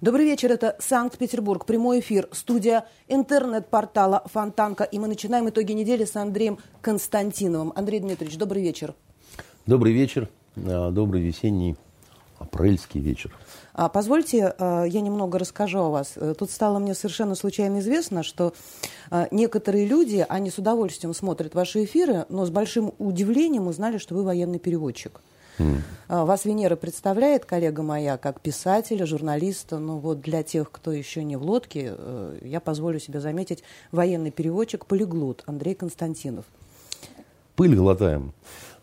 Добрый вечер, это Санкт-Петербург, прямой эфир, студия интернет-портала Фонтанка. И мы начинаем итоги недели с Андреем Константиновым. Андрей Дмитриевич, добрый вечер. Добрый вечер, а, добрый весенний апрельский вечер. А, позвольте, а, я немного расскажу о вас. Э, тут стало мне совершенно случайно известно, что а, некоторые люди, они с удовольствием смотрят ваши эфиры, но с большим удивлением узнали, что вы военный переводчик. Mm. Вас Венера представляет, коллега моя, как писателя, журналиста. Но вот для тех, кто еще не в лодке, э, я позволю себе заметить военный переводчик, полиглот Андрей Константинов. Пыль глотаем.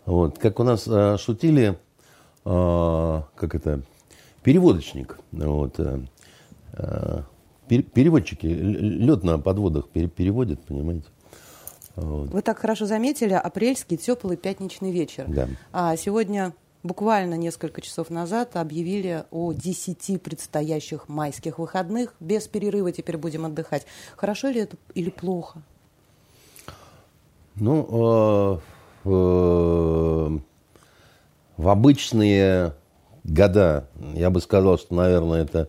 Вот. Как у нас а, шутили, а, как это, переводочник. Вот. А, переводчики, лед на подводах переводят, понимаете. Вот. Вы так хорошо заметили, апрельский теплый пятничный вечер. Да. А сегодня буквально несколько часов назад объявили о 10 предстоящих майских выходных. Без перерыва теперь будем отдыхать. Хорошо ли это или плохо? Ну, э, э, в обычные года я бы сказал, что, наверное, это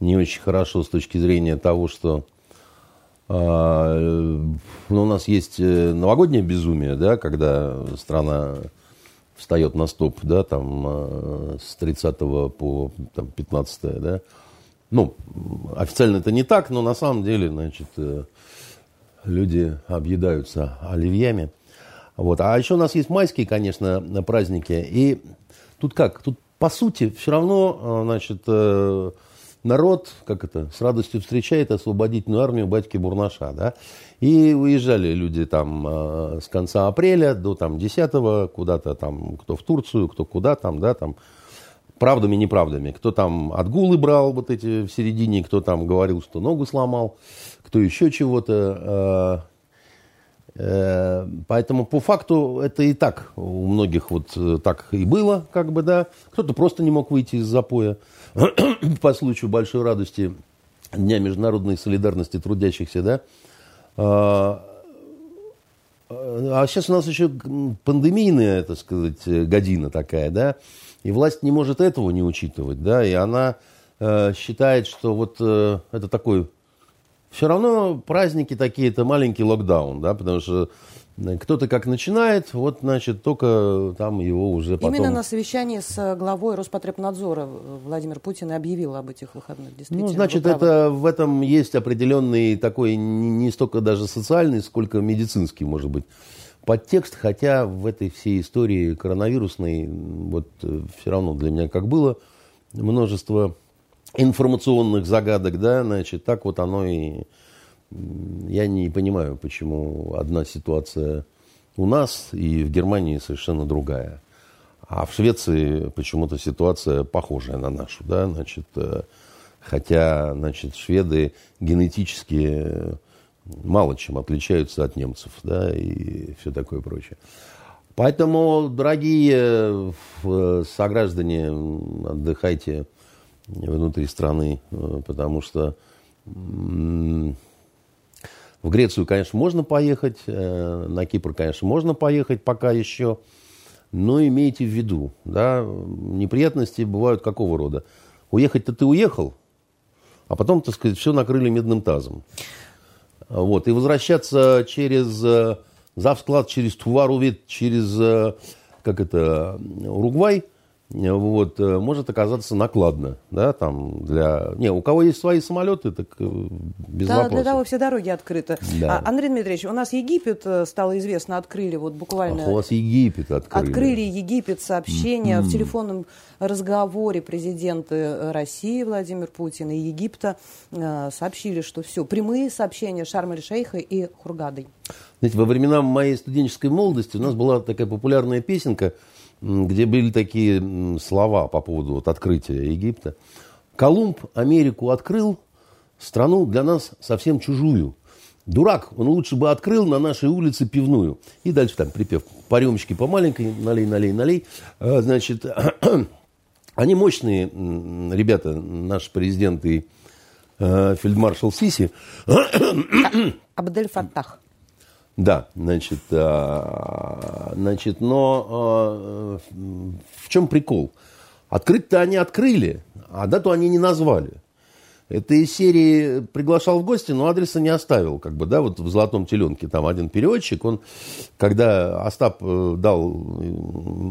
не очень хорошо с точки зрения того, что э, ну, у нас есть новогоднее безумие, да, когда страна встает на стоп, да, там, э, с 30 по там, 15, да. Ну, официально это не так, но на самом деле, значит, э, люди объедаются оливьями. Вот. А еще у нас есть майские, конечно, праздники. И тут как? Тут, по сути, все равно, э, значит, народ, как это, с радостью встречает освободительную армию батьки Бурнаша, да. И уезжали люди там э, с конца апреля до там 10 куда-то там, кто в Турцию, кто куда там, да, там, правдами, неправдами. Кто там отгулы брал вот эти в середине, кто там говорил, что ногу сломал, кто еще чего-то. Э, э, поэтому по факту это и так у многих вот так и было, как бы, да. Кто-то просто не мог выйти из запоя по случаю большой радости Дня международной солидарности трудящихся, да. А, а сейчас у нас еще пандемийная, так сказать, година такая, да, и власть не может этого не учитывать, да, и она э, считает, что вот э, это такой... Все равно праздники такие, это маленький локдаун, да, потому что кто-то как начинает, вот, значит, только там его уже потом... Именно на совещании с главой Роспотребнадзора Владимир Путин объявил об этих выходных, действительно. Ну, значит, это, в этом есть определенный такой, не столько даже социальный, сколько медицинский, может быть, подтекст, хотя в этой всей истории коронавирусной, вот э, все равно для меня как было множество информационных загадок, да, значит, так вот оно и я не понимаю, почему одна ситуация у нас и в Германии совершенно другая. А в Швеции почему-то ситуация похожая на нашу, да, значит, э, хотя, значит, шведы генетически мало чем отличаются от немцев, да, и все такое прочее. Поэтому, дорогие э, сограждане, отдыхайте внутри страны, э, потому что в Грецию, конечно, можно поехать, э, на Кипр, конечно, можно поехать пока еще, но имейте в виду, да, неприятности бывают какого рода. Уехать-то ты уехал, а потом, так сказать, все накрыли медным тазом. Вот, и возвращаться через э, Завсклад, через Туварувит, через, как это, Уругвай – вот, э, может оказаться накладно, да, там для... Не, у кого есть свои самолеты, так э, без да, вопросов. для того все дороги открыты. Да. А, Андрей Дмитриевич, у нас Египет, э, стало известно, открыли вот буквально... Ах, у вас Египет открыли. Открыли Египет сообщение mm-hmm. в телефонном разговоре президенты России Владимир Путин и Египта э, сообщили, что все, прямые сообщения Шарм-эль-Шейха и Хургадой. Знаете, во времена моей студенческой молодости у нас была такая популярная песенка – где были такие слова по поводу вот, открытия Египта. Колумб Америку открыл, страну для нас совсем чужую. Дурак, он лучше бы открыл на нашей улице пивную. И дальше там припев. По рюмочке по маленькой, налей, налей, налей. А, значит, они мощные ребята, наши президенты э, фельдмаршал Сиси. Абдель Фаттах. Да, значит, а, значит, но а, в чем прикол? Открыть-то они открыли, а дату они не назвали. Это из серии приглашал в гости, но адреса не оставил, как бы, да, вот в «Золотом теленке» там один переводчик, он, когда Остап э, дал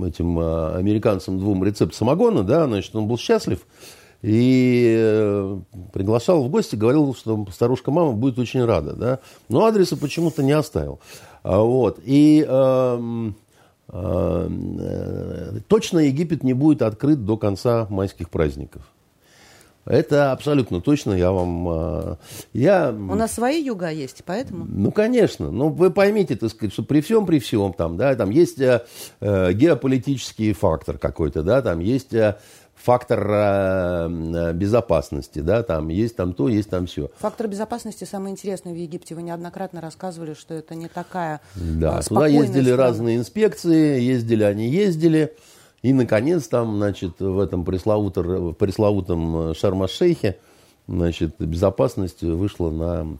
этим а, американцам двум рецепт самогона, да, значит, он был счастлив, и э, приглашал в гости, говорил, что старушка-мама будет очень рада, да, но адреса почему-то не оставил. А, вот, и э, э, точно Египет не будет открыт до конца майских праздников. Это абсолютно точно, я вам... Э, я... У нас свои юга есть, поэтому... Ну, конечно. Ну, вы поймите, так сказать, что при всем, при всем, там, да, там есть э, э геополитический фактор какой-то, да, там есть... Э, фактор э, безопасности, да, там есть там то, есть там все. Фактор безопасности самый интересный в Египте. Вы неоднократно рассказывали, что это не такая Да, туда ездили страна. разные инспекции, ездили они, ездили. И, наконец, там, значит, в этом пресловутом, пресловутом Шарм-Шейхе, значит, безопасность вышла на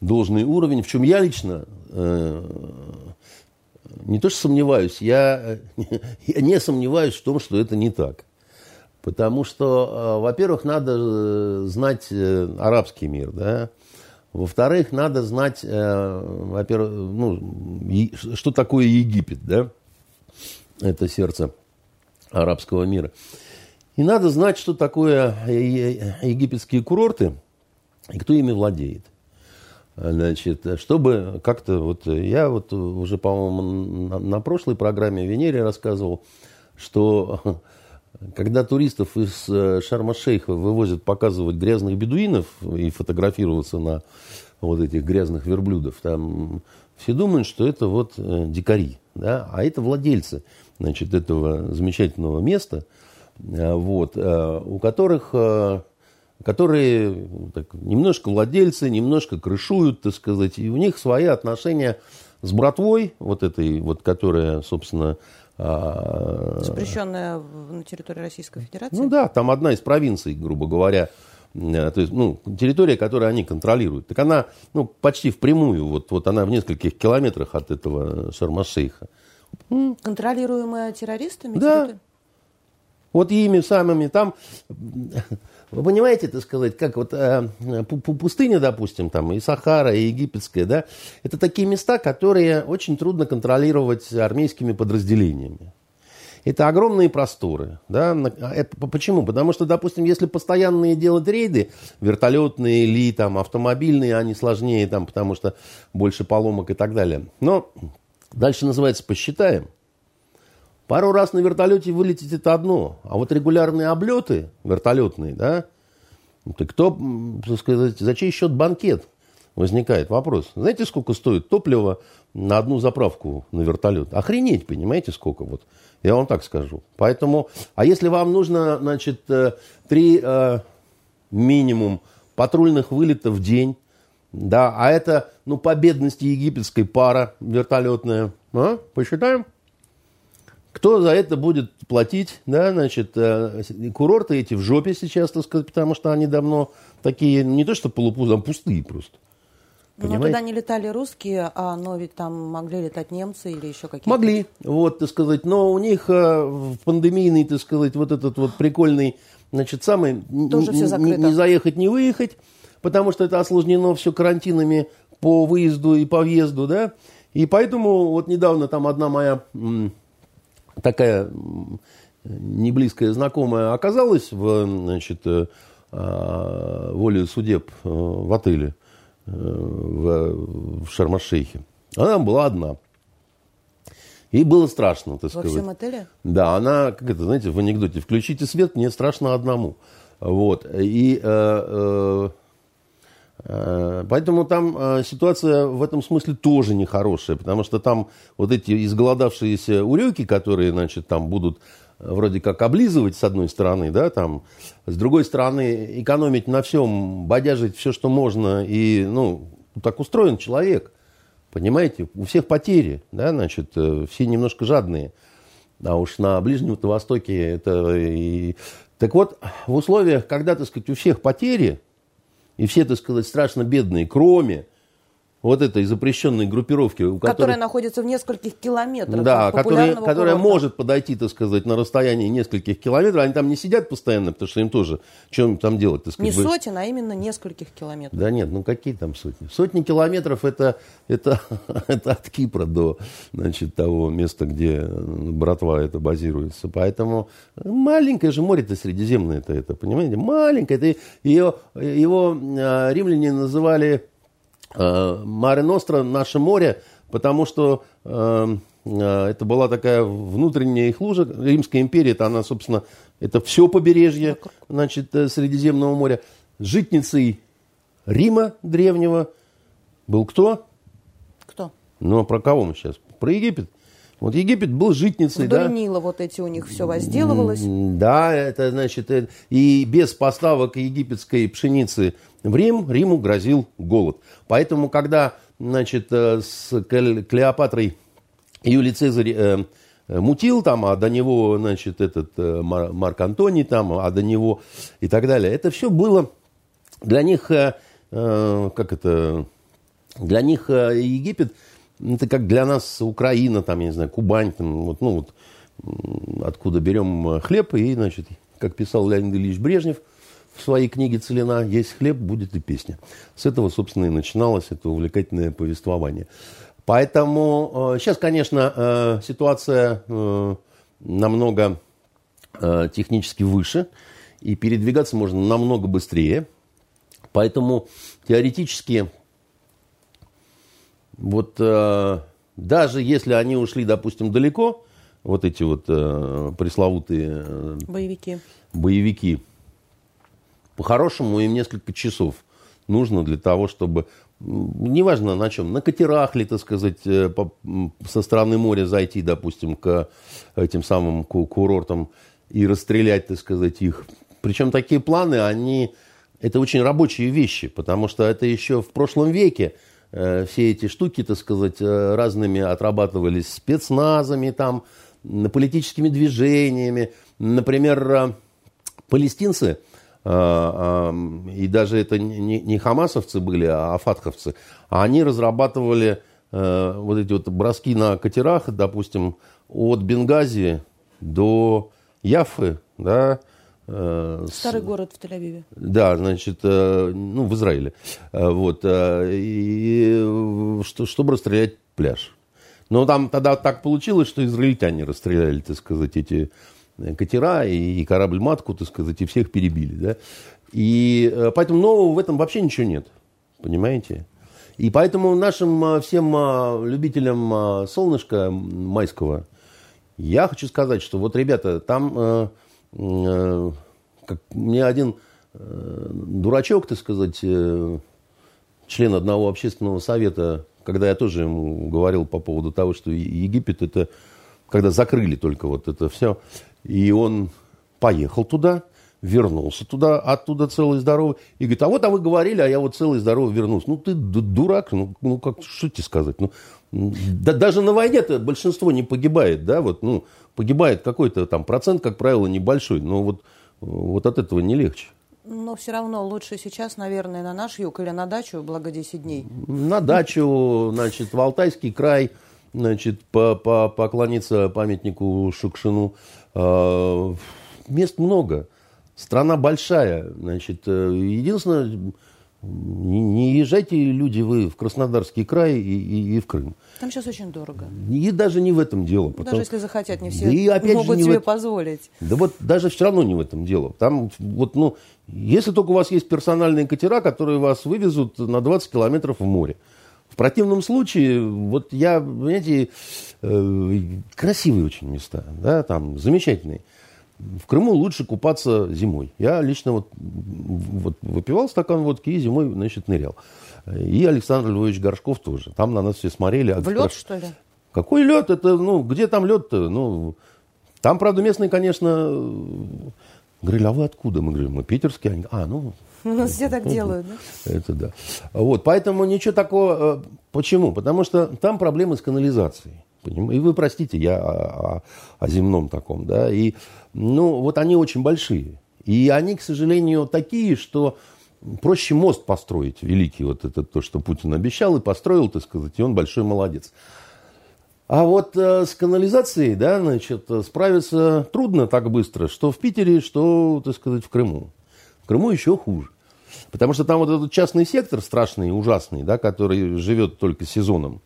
должный уровень, в чем я лично э, не то что сомневаюсь, я, я не сомневаюсь в том, что это не так. Потому что, э, во-первых, надо э, знать э, арабский мир, да. Во-вторых, надо знать, во-первых, ну, что такое Египет, да. Это сердце арабского мира. И надо знать, что такое египетские курорты и кто ими владеет. Значит, чтобы как-то, вот я вот уже, по-моему, на, на прошлой программе Венере рассказывал, что когда туристов из э, Шарма-Шейха вывозят показывать грязных бедуинов и фотографироваться на вот этих грязных верблюдов, там все думают, что это вот э, дикари, да, а это владельцы, значит, этого замечательного места, э, вот, у которых которые так, немножко владельцы, немножко крышуют, так сказать, и у них свои отношения с братвой, вот этой, вот, которая, собственно... А, Запрещенная на территории Российской Федерации? Ну да, там одна из провинций, грубо говоря, э, то есть, ну, территория, которую они контролируют. Так она, ну, почти впрямую, вот, вот она в нескольких километрах от этого Шармашейха. Контролируемая террористами? Да. Территория? Вот ими самыми там вы понимаете, так сказать, как вот э, пустыня, допустим, там и Сахара, и египетская, да, это такие места, которые очень трудно контролировать армейскими подразделениями. Это огромные просторы. Да? А это, почему? Потому что, допустим, если постоянные делать рейды, вертолетные или там, автомобильные, они сложнее, там, потому что больше поломок и так далее. Но дальше называется «посчитаем». Пару раз на вертолете вылететь это одно, а вот регулярные облеты вертолетные, да, так кто, так сказать, за чей счет банкет? Возникает вопрос. Знаете, сколько стоит топливо на одну заправку на вертолет? Охренеть, понимаете, сколько вот. Я вам так скажу. Поэтому, а если вам нужно, значит, э, три э, минимум патрульных вылета в день, да, а это, ну, по бедности египетской пара вертолетная, а? посчитаем? Кто за это будет платить? Да, значит, э, курорты эти в жопе сейчас, так сказать, потому что они давно такие, не то что полупузы, а пустые просто. Понимаете? Но туда не летали русские, а, но ведь там могли летать немцы или еще какие-то. Могли, вот, так сказать, но у них э, в пандемийный, так сказать, вот этот вот прикольный, значит, самый, Тоже все закрыто. не заехать, не выехать, потому что это осложнено все карантинами по выезду и по въезду, да, и поэтому вот недавно там одна моя такая неблизкая знакомая оказалась в, значит, э, а, воле судеб э, в отеле э, в, в Шармашейхе. Она была одна. Ей было страшно, так Во сказать. Во всем отеле? Да, она, как это, знаете, в анекдоте, включите свет, мне страшно одному. Вот. И э, Э, поэтому там э, ситуация в этом смысле тоже нехорошая, потому что там вот эти изголодавшиеся урюки, которые, значит, там будут э, вроде как облизывать с одной стороны, да, там, с другой стороны экономить на всем, бодяжить все, что можно, и, ну, так устроен человек, понимаете, у всех потери, да, значит, все немножко жадные. А уж на Ближнем Востоке это и Так вот, в условиях, когда, так сказать, у всех потери, и все, так сказать, страшно бедные, кроме вот этой запрещенной группировки, у которой... которая находится в нескольких километрах. Да, которая, которая может подойти, так сказать, на расстоянии нескольких километров. Они там не сидят постоянно, потому что им тоже, что им там делать? Так сказать, не сотен, а именно нескольких километров. Да нет, ну какие там сотни? Сотни километров это, это, это от Кипра до значит, того места, где братва это базируется. Поэтому маленькое же море-то Средиземное это, это, понимаете? Маленькое. Это ее, его а, римляне называли Э, Маре Ностра, наше море, потому что э, э, это была такая внутренняя их лужа. Римская империя, это она, собственно, это все побережье, значит, Средиземного моря. Житницей Рима древнего был кто? Кто? Ну, а про кого мы сейчас? Про Египет. Вот Египет был житницей, Вдоль да? Нила вот эти у них все возделывалось. Да, это значит, и без поставок египетской пшеницы в Рим, Риму грозил голод. Поэтому, когда значит, э, с Клеопатрой Юлий Цезарь э, э, мутил там, а до него, значит, этот э, Марк Антоний там, а до него и так далее. Это все было для них, э, э, как это, для них э, Египет, это как для нас Украина, там, я не знаю, Кубань, там, вот, ну вот, откуда берем хлеб, и, значит, как писал Леонид Ильич Брежнев – в своей книге «Целина» «Есть хлеб, будет и песня». С этого, собственно, и начиналось это увлекательное повествование. Поэтому э, сейчас, конечно, э, ситуация э, намного э, технически выше, и передвигаться можно намного быстрее. Поэтому теоретически вот э, даже если они ушли, допустим, далеко, вот эти вот э, пресловутые э, боевики, боевики по-хорошему им несколько часов нужно для того, чтобы, неважно на чем, на катерах ли, так сказать, э, по, со стороны моря зайти, допустим, к этим самым курортам и расстрелять, так сказать, их. Причем такие планы, они, это очень рабочие вещи, потому что это еще в прошлом веке все эти штуки, так сказать, э, разными отрабатывались спецназами, там, политическими движениями. Например, э, палестинцы – и даже это не, хамасовцы были, а фатховцы, они разрабатывали э, вот эти вот броски на катерах, допустим, от Бенгази до Яфы, да, э, Старый город в Тель-Авиве. Да, значит, э, ну, в Израиле. Вот. И, что, чтобы расстрелять пляж. Но там тогда так получилось, что израильтяне расстреляли, так сказать, эти катера и, корабль-матку, так сказать, и всех перебили. Да? И э, поэтому нового в этом вообще ничего нет. Понимаете? И поэтому нашим э, всем э, любителям солнышка майского я хочу сказать, что вот, ребята, там как мне один дурачок, так сказать, член одного общественного совета, когда я тоже ему говорил по поводу того, что Египет это, когда закрыли только вот это все, и он поехал туда, вернулся туда, оттуда целый здоровый, и говорит, а вот, а вы говорили, а я вот целый здоровый вернулся. Ну, ты дурак, ну, ну как, что тебе сказать? Ну, да, даже на войне-то большинство не погибает, да, вот, ну, погибает какой-то там процент, как правило, небольшой, но вот, вот от этого не легче. Но все равно лучше сейчас, наверное, на наш юг или на дачу, благо 10 дней. На дачу, значит, в Алтайский край, значит, по -по поклониться памятнику Шукшину, а, мест много. Страна большая. Значит, э, единственное, не, не езжайте, люди, вы в Краснодарский край и, и, и в Крым. Там сейчас очень дорого. И даже не в этом дело. Потому... Даже если захотят, не все да и опять могут же себе в... позволить. Да вот даже все равно не в этом дело. Там вот, ну, если только у вас есть персональные катера, которые вас вывезут на 20 километров в море. В противном случае, вот я, понимаете, э, красивые очень места, да, там замечательные. В Крыму лучше купаться зимой. Я лично вот, вот выпивал стакан водки и зимой, значит, нырял. И Александр Львович Горшков тоже. Там на нас все смотрели. В лед, что ли? Какой лед? Это, ну, где там лед-то? Ну, там, правда, местные, конечно, говорили, а вы откуда? Мы говорим, мы питерские. Они, а, ну, у нас все так делают, да? Это да. Вот, поэтому ничего такого. Э, почему? Потому что там проблемы с канализацией. И вы простите, я о, о, о земном таком, да. И, ну, вот они очень большие. И они, к сожалению, такие, что проще мост построить, великий вот это то, что Путин обещал и построил, так сказать, и он большой молодец. А вот э, с канализацией, да, значит, справиться трудно так быстро, что в Питере, что, так сказать, в Крыму. В Крыму еще хуже. Потому что там вот этот частный сектор страшный, ужасный, да, который живет только сезоном.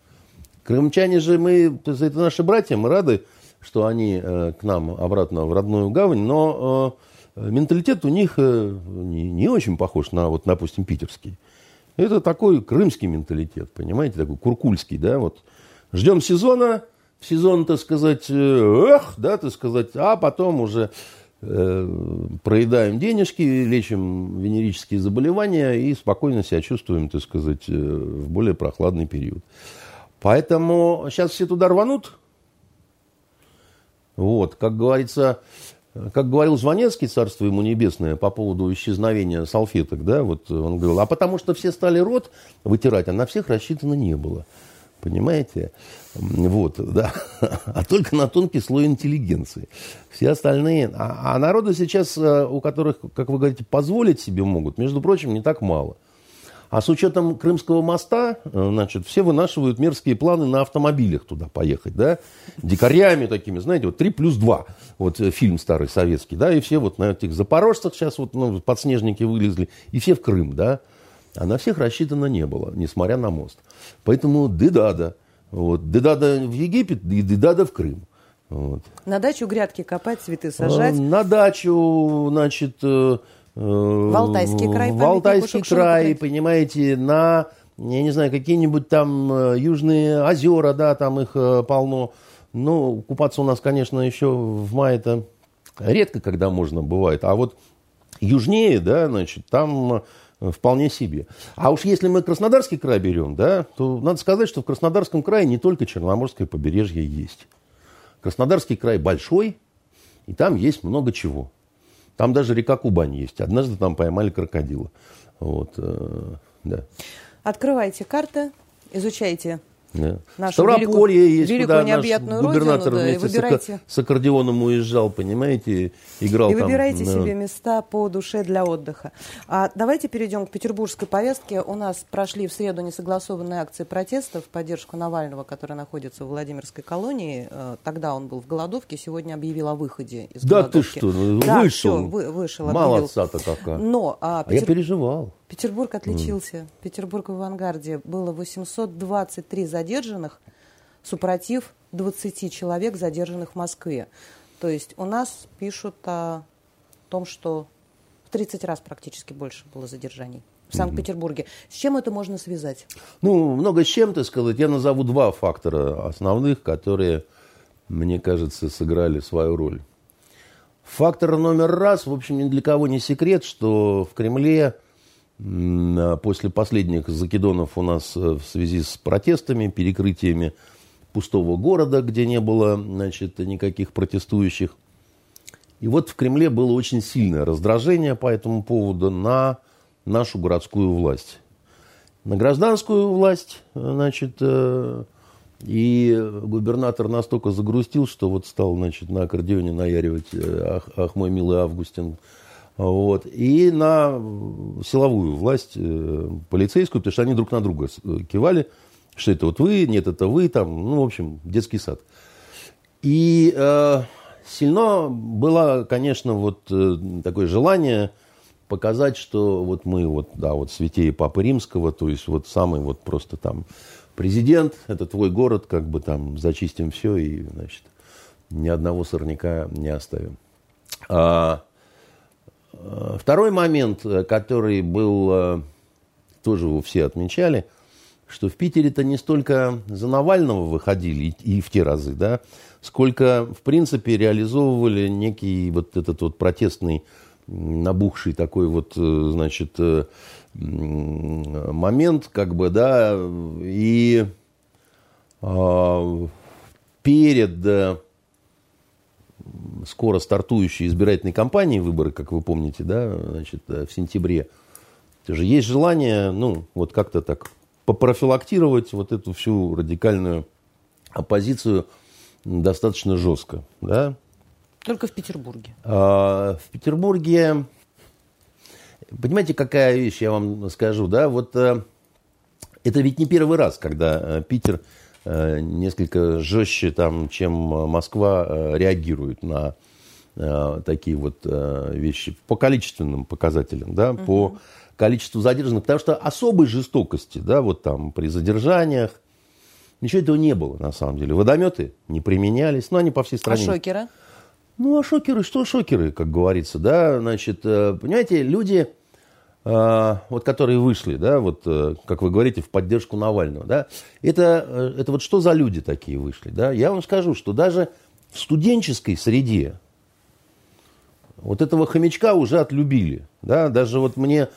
Крымчане же мы, это наши братья, мы рады, что они э, к нам обратно в родную гавань, но э, менталитет у них э, не, очень похож на, вот, допустим, питерский. Это такой крымский менталитет, понимаете, такой куркульский, да, вот Ждем сезона, в сезон, так сказать, эх, да, так сказать, а потом уже э, проедаем денежки, лечим венерические заболевания и спокойно себя чувствуем, так сказать, в более прохладный период. Поэтому сейчас все туда рванут. Вот, как говорится, как говорил Звонецкий, царство ему небесное, по поводу исчезновения салфеток, да, вот он говорил, а потому что все стали рот вытирать, а на всех рассчитано не было. Понимаете? Вот, да. А только на тонкий слой интеллигенции. Все остальные... А, а народу сейчас, э, у которых, как вы говорите, позволить себе могут, между прочим, не так мало. А с учетом Крымского моста, э, значит, все вынашивают мерзкие планы на автомобилях туда поехать, да, дикарями такими, знаете, вот 3 плюс 2, вот э, фильм старый советский, да, и все вот на этих запорожцах сейчас вот ну, подснежники вылезли, и все в Крым, да, а на всех рассчитано не было, несмотря на мост. Поэтому дедада. Вот. Дедада в Египет и дедада в Крым. Вот. На дачу грядки копать, цветы сажать? Э, на дачу, значит... Э, э, в Алтайский край. В Алтайский край, понимаете, на, я не знаю, какие-нибудь там южные озера, да, там их полно. Ну, купаться у нас, конечно, еще в мае-то редко, когда можно бывает. А вот южнее, да, значит, там вполне себе. А уж если мы Краснодарский край берем, да, то надо сказать, что в Краснодарском крае не только Черноморское побережье есть. Краснодарский край большой, и там есть много чего. Там даже река Кубань есть. Однажды там поймали крокодила. Вот, э, да. Открывайте карты, изучайте да. Нашу Ставрополье великую, есть, великую куда необъятную наш губернатор родину, да, вместе выбирайте. с, с аккордеоном уезжал, понимаете, играл и там. И выбирайте да. себе места по душе для отдыха. А давайте перейдем к петербургской повестке. У нас прошли в среду несогласованные акции протеста в поддержку Навального, который находится в Владимирской колонии. Э, тогда он был в голодовке, сегодня объявил о выходе из да голодовки. Да ты что, ну, да, вышел. Все, вы, вышел, Мало отца-то какая. Но, а, Петер... а я переживал. Петербург отличился. Mm. Петербург в авангарде. Было 823 задержанных, супротив 20 человек, задержанных в Москве. То есть у нас пишут о том, что в 30 раз практически больше было задержаний в Санкт-Петербурге. С чем это можно связать? Ну, много с чем, так сказать. Я назову два фактора основных, которые, мне кажется, сыграли свою роль. Фактор номер раз, в общем, ни для кого не секрет, что в Кремле после последних закидонов у нас э, в связи с протестами, перекрытиями пустого города, где не было значит, никаких протестующих. И вот в Кремле было очень сильное раздражение по этому поводу на нашу городскую власть. На гражданскую власть, значит, э, и губернатор настолько загрустил, что вот стал, значит, на аккордеоне наяривать э, «Ах, ах мой милый Августин», вот. И на силовую власть, э, полицейскую, потому что они друг на друга э, кивали, что это вот вы, нет, это вы, там, ну, в общем, детский сад. И э, сильно было, конечно, вот э, такое желание показать, что вот мы вот, да, вот святее Папы Римского, то есть вот самый вот просто там президент, это твой город, как бы там зачистим все и, значит, ни одного сорняка не оставим. А, Второй момент, э, который был, э, тоже его все отмечали, что в Питере-то не столько за Навального выходили и в те разы, да, сколько, в принципе, реализовывали некий вот этот вот протестный, набухший такой вот, э, значит, момент, как бы, да, и перед скоро стартующей избирательной кампании выборы, как вы помните, да, значит, э, в сентябре, тоже есть желание, ну, вот как-то так попрофилактировать вот эту всю радикальную оппозицию достаточно жестко, да. Только в Петербурге. А, в Петербурге, понимаете, какая вещь, я вам скажу, да, вот э, это ведь не первый раз, когда э, Питер несколько жестче, там, чем Москва, реагирует на такие вот вещи по количественным показателям, да, угу. по количеству задержанных, потому что особой жестокости, да, вот там при задержаниях, ничего этого не было на самом деле. Водометы не применялись, но они по всей стране. А шокеры? Ну, а шокеры, что шокеры, как говорится, да, значит, э, понимаете, люди, э, вот которые вышли, да, вот, э, как вы говорите, в поддержку Навального, да, это, это вот что за люди такие вышли, да, я вам скажу, что даже в студенческой среде вот этого хомячка уже отлюбили, да, даже вот мне,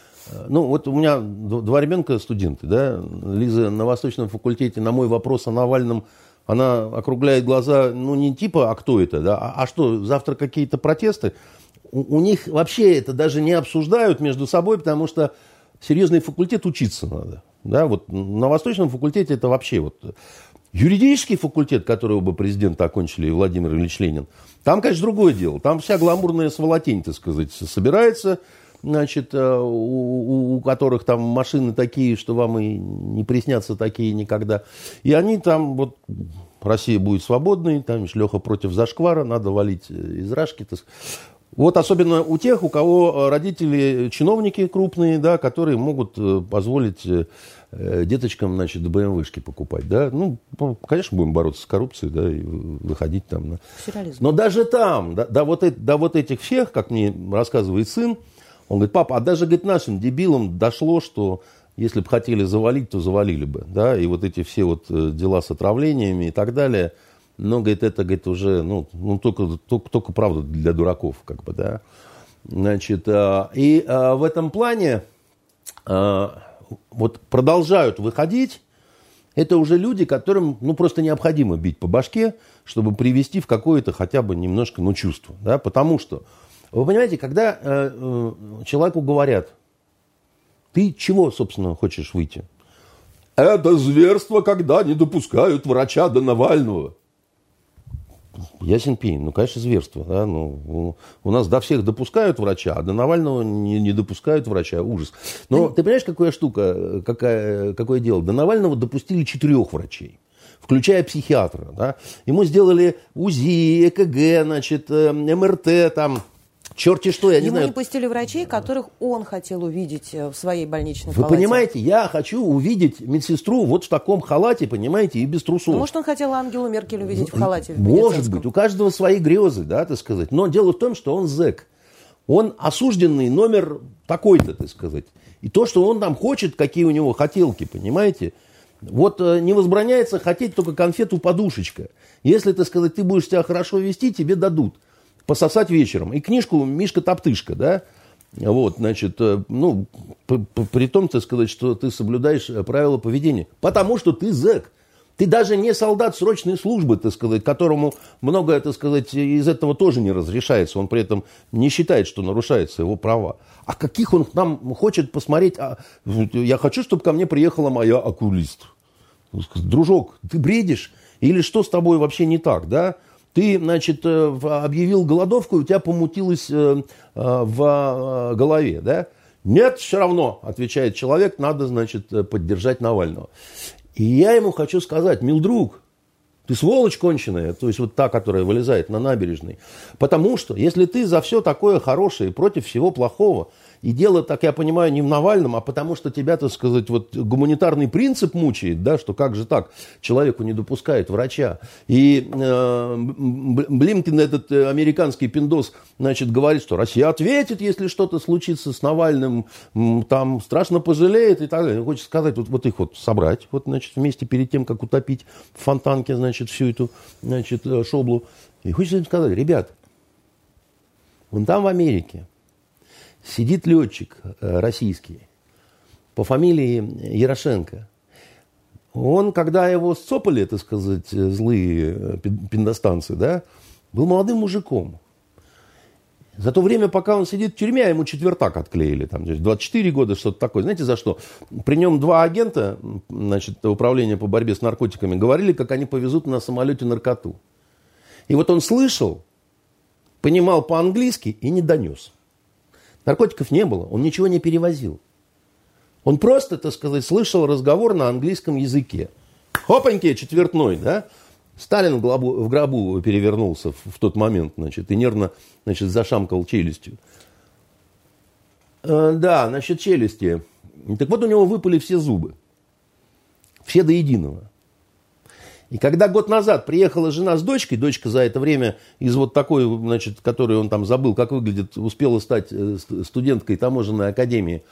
ну, вот у меня два ребенка студенты, да, Лиза на Восточном факультете на мой вопрос о Навальном она округляет глаза, ну, не типа, а кто это, да, а, а что, завтра какие-то протесты? У, у них вообще это даже не обсуждают между собой, потому что серьезный факультет учиться надо. Да, вот на Восточном факультете это вообще вот юридический факультет, которого бы президента окончили Владимир Ильич Ленин, там, конечно, другое дело. Там вся гламурная сволотень, так сказать, собирается, значит, э, у, у которых там машины такие, что вам и не приснятся такие никогда. И они там вот Россия будет свободной, там Леха против зашквара, надо валить э, из рашки. Так вот особенно у тех, у кого родители чиновники крупные, да, которые могут э, позволить деточкам, значит, БМВшки покупать, да. Ну, конечно, будем бороться с коррупцией, да, и выходить там. На... Но даже там, да, да, вот, до вот этих всех, как мне рассказывает сын, он говорит, папа, а даже, говорит, нашим дебилам дошло, что если бы хотели завалить, то завалили бы, да, и вот эти все вот э, дела с отравлениями и так далее, но, говорит, это, говорит, уже, ну, ну только, только, только правда для дураков, как бы, да. Значит, э, и э, в этом плане вот продолжают выходить, это уже люди, которым, ну, просто необходимо бить по башке, чтобы привести в какое-то хотя бы немножко, ну, чувство, да, потому что вы понимаете, когда э, э, человеку говорят, ты чего, собственно, хочешь выйти? Это зверство, когда не допускают врача до Навального. Ясен пень, ну, конечно, зверство. Да? Ну, у нас до всех допускают врача, а до Навального не, не допускают врача. Ужас. Но ты понимаешь, какая штука, какая, какое дело? До Навального допустили четырех врачей включая психиатра. Да? Ему сделали УЗИ, ЭКГ, значит, э, МРТ, там, черти что, я Ему не знаю. Ему не пустили врачей, которых он хотел увидеть э, в своей больничной Вы палате. понимаете, я хочу увидеть медсестру вот в таком халате, понимаете, и без трусов. Ну, может, он хотел Ангелу Меркель увидеть в халате? В может быть, у каждого свои грезы, да, так сказать. Но дело в том, что он зэк. Он осужденный номер такой-то, так сказать. И то, что он там хочет, какие у него хотелки, понимаете, вот э, не возбраняется хотеть только конфету подушечка. Если, так сказать, ты будешь себя хорошо вести, тебе дадут пососать вечером. И книжку «Мишка-топтышка», да, вот, значит, э, ну, при том, так сказать, что ты соблюдаешь э, правила поведения. Потому что ты зэк. Ты даже не солдат срочной службы, так сказать, которому многое, так сказать, из этого тоже не разрешается. Он при этом не считает, что нарушаются его права. А каких он нам хочет посмотреть? А, я хочу, чтобы ко мне приехала моя окулист. Дружок, ты бредишь? Или что с тобой вообще не так, да? Ты, значит, э, объявил голодовку, и у тебя помутилось э, э, в голове, да? Нет, все равно, отвечает человек, надо, значит, поддержать Навального. И я ему хочу сказать, мил друг, ты сволочь конченая, то есть вот та, которая вылезает на набережной. Потому что, если ты за все такое хорошее против всего плохого, и дело, так я понимаю, не в Навальном, а потому что тебя, так сказать, вот гуманитарный принцип мучает, да, что как же так, человеку не допускает врача. И э, Блимкин, этот э, американский пиндос, значит, говорит, что Россия ответит, если что-то случится с Навальным, там страшно пожалеет и так далее. Хочет сказать, вот, вот их вот собрать, вот, значит, вместе перед тем, как утопить в фонтанке, значит, всю эту, значит, э, шоблу. И хочется им сказать, ребят, вон там в Америке сидит летчик э, российский по фамилии Ярошенко. Он, когда его сцопали, так сказать, злые э, пиндостанцы, да, был молодым мужиком. За то время, пока он сидит в тюрьме, ему четвертак отклеили, там, 24 года, что-то такое. Знаете, за что? При нем два агента, значит, управления по борьбе с наркотиками, говорили, как они повезут на самолете наркоту. И вот он слышал, понимал по-английски и не донес. Наркотиков не было, он ничего не перевозил. Он просто, так сказать, слышал разговор на английском языке. Хопаньки, четвертной, да? Сталин в гробу, в гробу перевернулся в, в тот момент, значит, и нервно, значит, зашамкал челюстью. Э, да, насчет челюсти. Так вот, у него выпали все зубы. Все до единого. И когда год назад приехала жена с дочкой, дочка за это время из вот такой, значит, которую он там забыл, как выглядит, успела стать э, студенткой таможенной академии,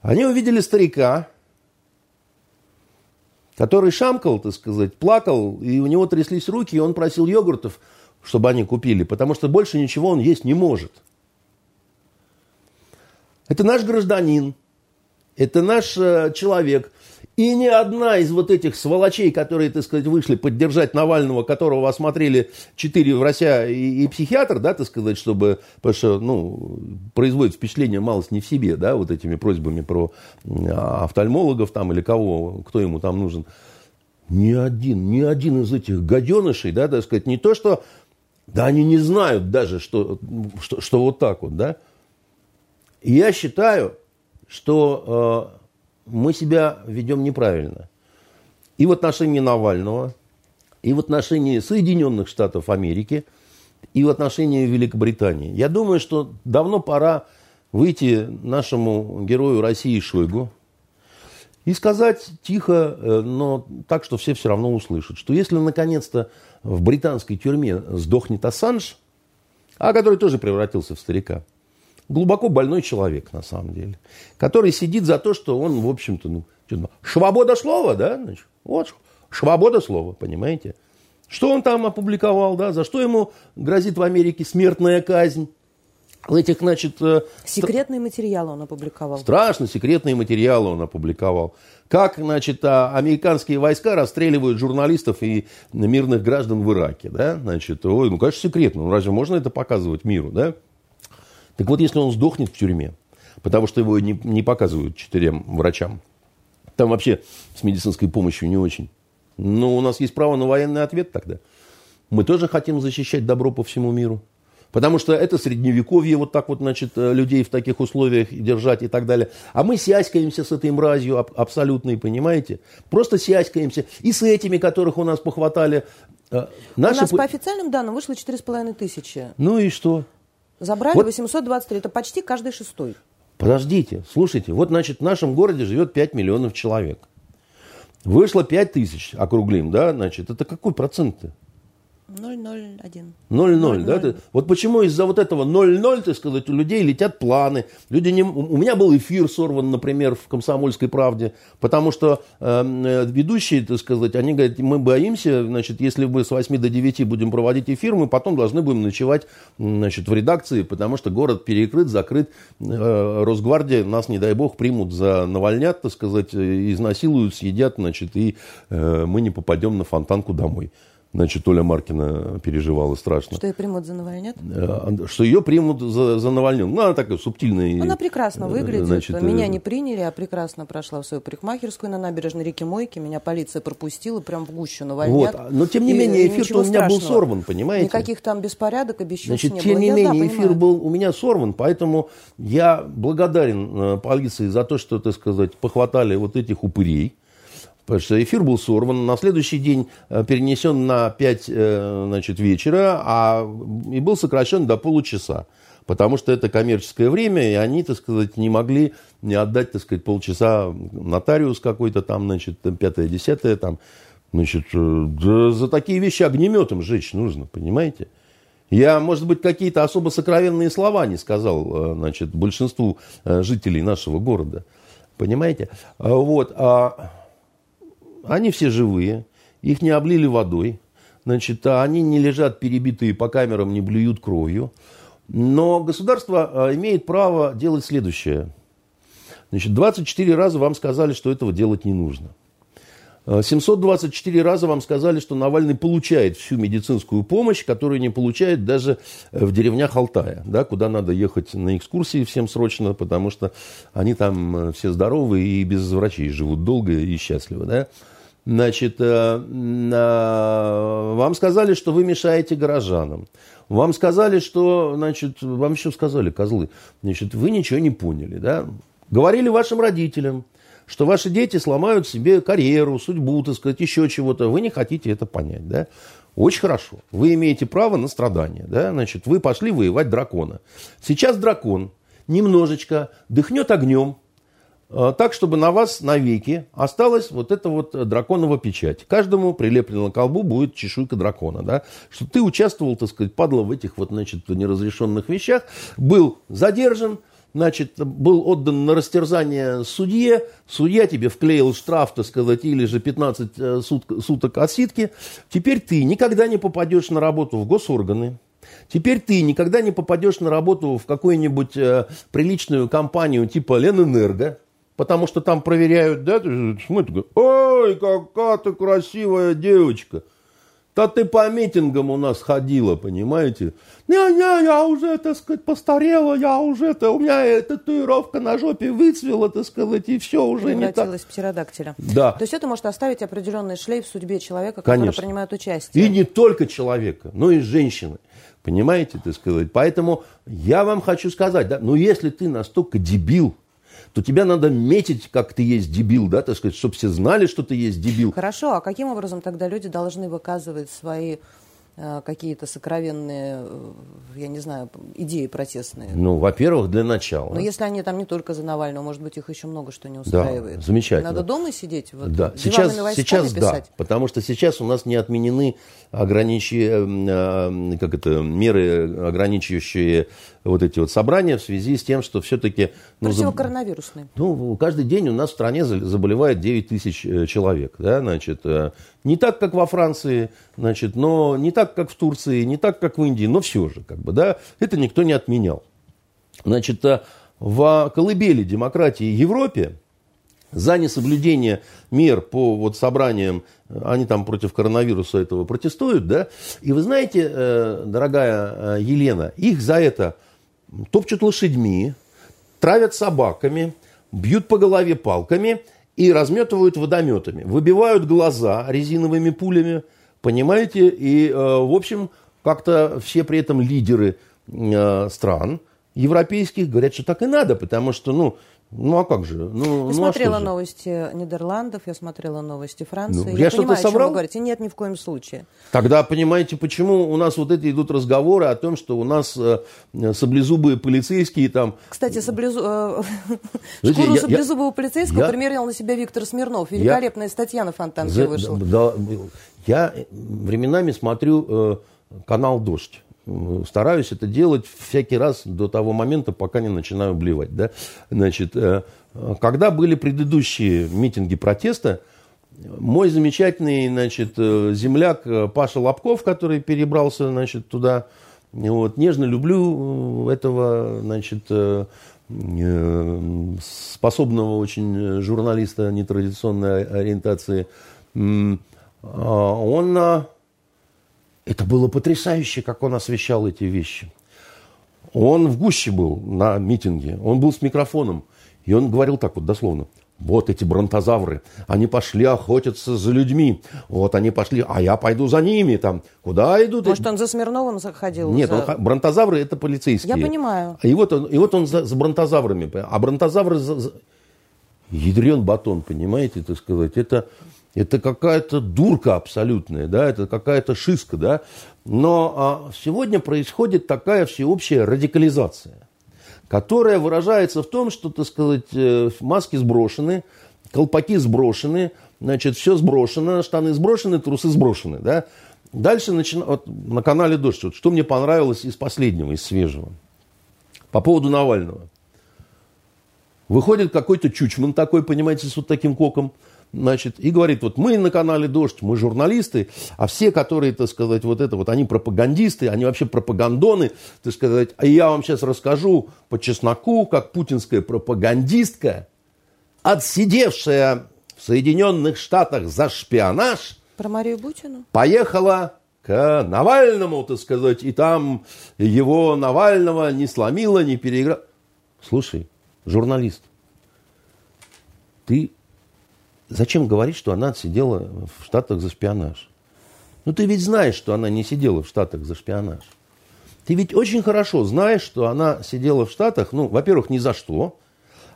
они увидели старика, который шамкал, так сказать, плакал, и у него тряслись руки, и он просил йогуртов, чтобы они купили, потому что больше ничего он есть не может. Это наш гражданин, это наш э, человек. И ни одна из вот этих сволочей, которые, так сказать, вышли поддержать Навального, которого осмотрели четыре врача и, и психиатр, да, так сказать, чтобы, потому что, ну, производит впечатление малость не в себе, да, вот этими просьбами про офтальмологов там или кого, кто ему там нужен. Ни один, ни один из этих гаденышей, да, так сказать, не то, что, да, они не знают даже, что, что, что вот так вот, да. Я считаю, что э, мы себя ведем неправильно. И в отношении Навального, и в отношении Соединенных Штатов Америки, и в отношении Великобритании. Я думаю, что давно пора выйти нашему герою России Шойгу и сказать тихо, э, но так, что все все равно услышат, что если наконец-то в британской тюрьме сдохнет Ассанж, а который тоже превратился в старика, глубоко больной человек, на самом деле, который сидит за то, что он, в общем-то, ну, свобода слова, да, значит, вот, свобода слова, понимаете? Что он там опубликовал, да, за что ему грозит в Америке смертная казнь? Этих, значит... Э, секретные материалы он опубликовал. Страшно секретные материалы он опубликовал. Как, значит, а, американские войска расстреливают журналистов и мирных граждан в Ираке, да? Значит, ой, ну, конечно, секретно. Ну, разве можно это показывать миру, да? Так вот, если он сдохнет в тюрьме, потому что его не, не показывают четырем врачам, там вообще с медицинской помощью не очень. Но у нас есть право на военный ответ тогда. Мы тоже хотим защищать добро по всему миру. Потому что это средневековье, вот так вот, значит, э, людей в таких условиях держать и так далее. А мы сяськаемся с этой мразью абсолютной, понимаете? Просто сяськаемся. И с этими, которых у нас похватали. Э, наши... У нас по официальным данным вышло 4,5 тысячи. Ну и что? Забрали вот. 823, это почти каждый шестой. Подождите, слушайте, вот, значит, в нашем городе живет 5 миллионов человек. Вышло 5 тысяч, округлим, да, значит, это какой процент-то? 0,01. 0,0, да? Ты, вот почему из-за вот этого 0,0, так сказать, у людей летят планы. Люди не, у меня был эфир сорван, например, в «Комсомольской правде», потому что эм, э, ведущие, так сказать, они говорят, мы боимся, значит, если мы с 8 до 9 будем проводить эфир, мы потом должны будем ночевать, значит, в редакции, потому что город перекрыт, закрыт, э, Росгвардия нас, не дай бог, примут за навальнят, так сказать, э, изнасилуют, съедят, значит, и э, мы не попадем на фонтанку домой. Значит, Оля Маркина переживала страшно. Что ее примут за Навальнет? Э, что ее примут за, за Навальнет. Ну, она такая субтильная. Она прекрасно э, выглядит. Значит, меня э, не приняли, а прекрасно прошла в свою парикмахерскую на набережной реки Мойки. Меня полиция пропустила прям в гущу Навальнят. Вот. Но, тем не менее, эфир у меня был сорван, понимаете? Никаких там беспорядок обещаний Значит, не тем было. не я, менее, да, эфир был у меня сорван, поэтому я благодарен полиции за то, что, так сказать, похватали вот этих упырей. Потому что эфир был сорван, на следующий день э, перенесен на 5 э, значит, вечера, а и был сокращен до получаса. Потому что это коммерческое время, и они, так сказать, не могли не отдать, так сказать, полчаса нотариус какой-то там, значит, пятое, десятое, там, значит, э, да за такие вещи огнеметом жечь нужно, понимаете? Я, может быть, какие-то особо сокровенные слова не сказал, значит, большинству жителей нашего города. Понимаете? Вот. А они все живые, их не облили водой, значит, а они не лежат перебитые по камерам, не блюют кровью. Но государство а, имеет право делать следующее. Значит, 24 раза вам сказали, что этого делать не нужно. 724 раза вам сказали, что Навальный получает всю медицинскую помощь, которую не получает даже в деревнях Алтая, да, куда надо ехать на экскурсии всем срочно, потому что они там э, все здоровые и без врачей живут долго и счастливо. Да. Значит, э, э, вам сказали, что вы мешаете горожанам. Вам сказали, что, значит, вам еще сказали, козлы, значит, вы ничего не поняли, да? Говорили вашим родителям, что ваши дети сломают себе карьеру, судьбу, так сказать, еще чего-то. Вы не хотите это понять, да? Очень хорошо. Вы имеете право на страдания, да? Значит, вы пошли воевать дракона. Сейчас дракон немножечко дыхнет огнем, э, так, чтобы на вас навеки осталась вот эта вот драконова печать. Каждому прилеплена к колбу будет чешуйка дракона, да, что ты участвовал, так сказать, падла в этих вот, значит, неразрешенных вещах, был задержан, значит, был отдан на растерзание судье, судья тебе вклеил штраф, так сказать, или же 15 э, суток, суток отсидки, теперь ты никогда не попадешь на работу в госорганы, Теперь ты никогда не попадешь на работу в какую-нибудь э, приличную компанию типа Ленэнерго, потому что там проверяют, да, ты смотришь, ой, какая ты красивая девочка. Да ты по митингам у нас ходила, понимаете? Не-не, я уже, так сказать, постарела, я уже, это, у меня татуировка на жопе выцвела, так сказать, и все уже не так. в птеродактиля. Да. То есть это может оставить определенный шлейф в судьбе человека, который Конечно. принимает участие. И не только человека, но и женщины. Понимаете, так сказать? Поэтому я вам хочу сказать, да, ну если ты настолько дебил, то тебя надо метить, как ты есть дебил, да, так сказать, чтобы все знали, что ты есть дебил. Хорошо, а каким образом тогда люди должны выказывать свои какие-то сокровенные, э, я не знаю, идеи протестные? Ну, во-первых, для начала. Но если они там не только за Навального, может быть, их еще много что не устраивает. Да, замечательно. Надо дома сидеть, вот, да. Сейчас, сейчас писать? да, потому что сейчас у нас не отменены ограничи, э, как это, меры, ограничивающие вот эти вот собрания в связи с тем, что все-таки... Ну, Противокоронавирусные. Ну, каждый день у нас в стране за- заболевает 9 тысяч э, человек, да, значит, э, не так, как во Франции, значит, но не так, как в Турции, не так, как в Индии, но все же, как бы, да, это никто не отменял. Значит, э, в колыбели демократии Европе за несоблюдение мер по вот собраниям, э, они там против коронавируса этого протестуют, да, и вы знаете, э, дорогая Елена, их за это топчут лошадьми, травят собаками, бьют по голове палками и разметывают водометами, выбивают глаза резиновыми пулями, понимаете, и, э, в общем, как-то все при этом лидеры э, стран европейских говорят, что так и надо, потому что, ну, ну а как же? Ну, Я ну, а смотрела же? новости Нидерландов, я смотрела новости Франции. Ну, я я что-то понимаю, о чем соврал? вы говорите. Нет, ни в коем случае. Тогда понимаете, почему у нас вот эти идут разговоры о том, что у нас э, саблезубые полицейские там... Кстати, саблезу... э, Знаете, шкуру я- саблезубого полицейского я- примерил на себя Виктор Смирнов. Великолепная статья на Фонтанке За- вышла. да, я временами смотрю э, канал «Дождь». Стараюсь это делать всякий раз до того момента, пока не начинаю блевать. Да? Значит, э, когда были предыдущие митинги протеста, мой замечательный значит, э, земляк э, Паша Лобков, который перебрался значит, туда, вот, нежно люблю этого значит, способного очень журналиста нетрадиционной ориентации. А, Он, это было потрясающе, как он освещал эти вещи. Он в гуще был на митинге, он был с микрофоном, и он говорил так вот дословно. Вот эти бронтозавры, они пошли охотиться за людьми. Вот они пошли, а я пойду за ними там. Куда идут? Может, он за Смирновым заходил? Нет, за- он бронтозавры это полицейские. Я понимаю. И вот он, и вот он за, за бронтозаврами. А бронтозавры... За, за- Ядрен батон, понимаете, так сказать. Это, это какая-то дурка абсолютная, да, это какая-то шиска, да. Но а, сегодня происходит такая всеобщая радикализация, которая выражается в том, что, так сказать, э, маски сброшены, колпаки сброшены, значит, все сброшено, штаны сброшены, трусы сброшены, да. Дальше начина... вот на канале «Дождь», вот, что мне понравилось из последнего, из свежего, по поводу Навального. Выходит какой-то чучман такой, понимаете, с вот таким коком, значит, и говорит, вот мы на канале «Дождь», мы журналисты, а все, которые, так сказать, вот это вот, они пропагандисты, они вообще пропагандоны, так сказать, а я вам сейчас расскажу по чесноку, как путинская пропагандистка, отсидевшая в Соединенных Штатах за шпионаж, Про Марию Бутину? поехала к Навальному, так сказать, и там его Навального не сломила, не переиграла. Слушай, журналист, ты зачем говорить, что она сидела в Штатах за шпионаж? Ну, ты ведь знаешь, что она не сидела в Штатах за шпионаж. Ты ведь очень хорошо знаешь, что она сидела в Штатах, ну, во-первых, ни за что,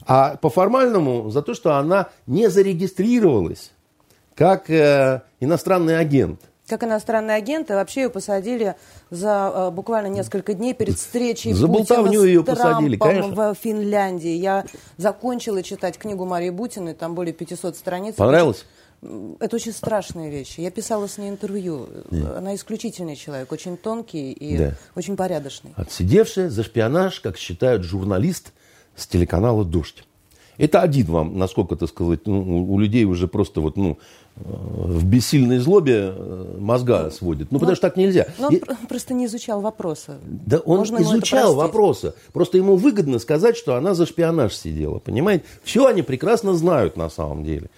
а по формальному за то, что она не зарегистрировалась как э, иностранный агент. Как иностранный агент, и вообще ее посадили за э, буквально несколько дней перед встречей за Путина с ее Трампом посадили, конечно. в Финляндии. Я закончила читать книгу Марии Бутиной, там более 500 страниц. Понравилось? Это очень страшные вещи. Я писала с ней интервью. Нет. Она исключительный человек, очень тонкий и да. очень порядочный. Отсидевшая за шпионаж, как считают журналист с телеканала «Дождь». Это один вам, насколько, так сказать, ну, у людей уже просто вот, ну, в бессильной злобе э, мозга сводит. Ну, но, потому что так нельзя. Но он Я... просто не изучал вопроса. Да он Можно изучал вопросы. Просто ему выгодно сказать, что она за шпионаж сидела. Понимаете? Все они прекрасно знают на самом деле.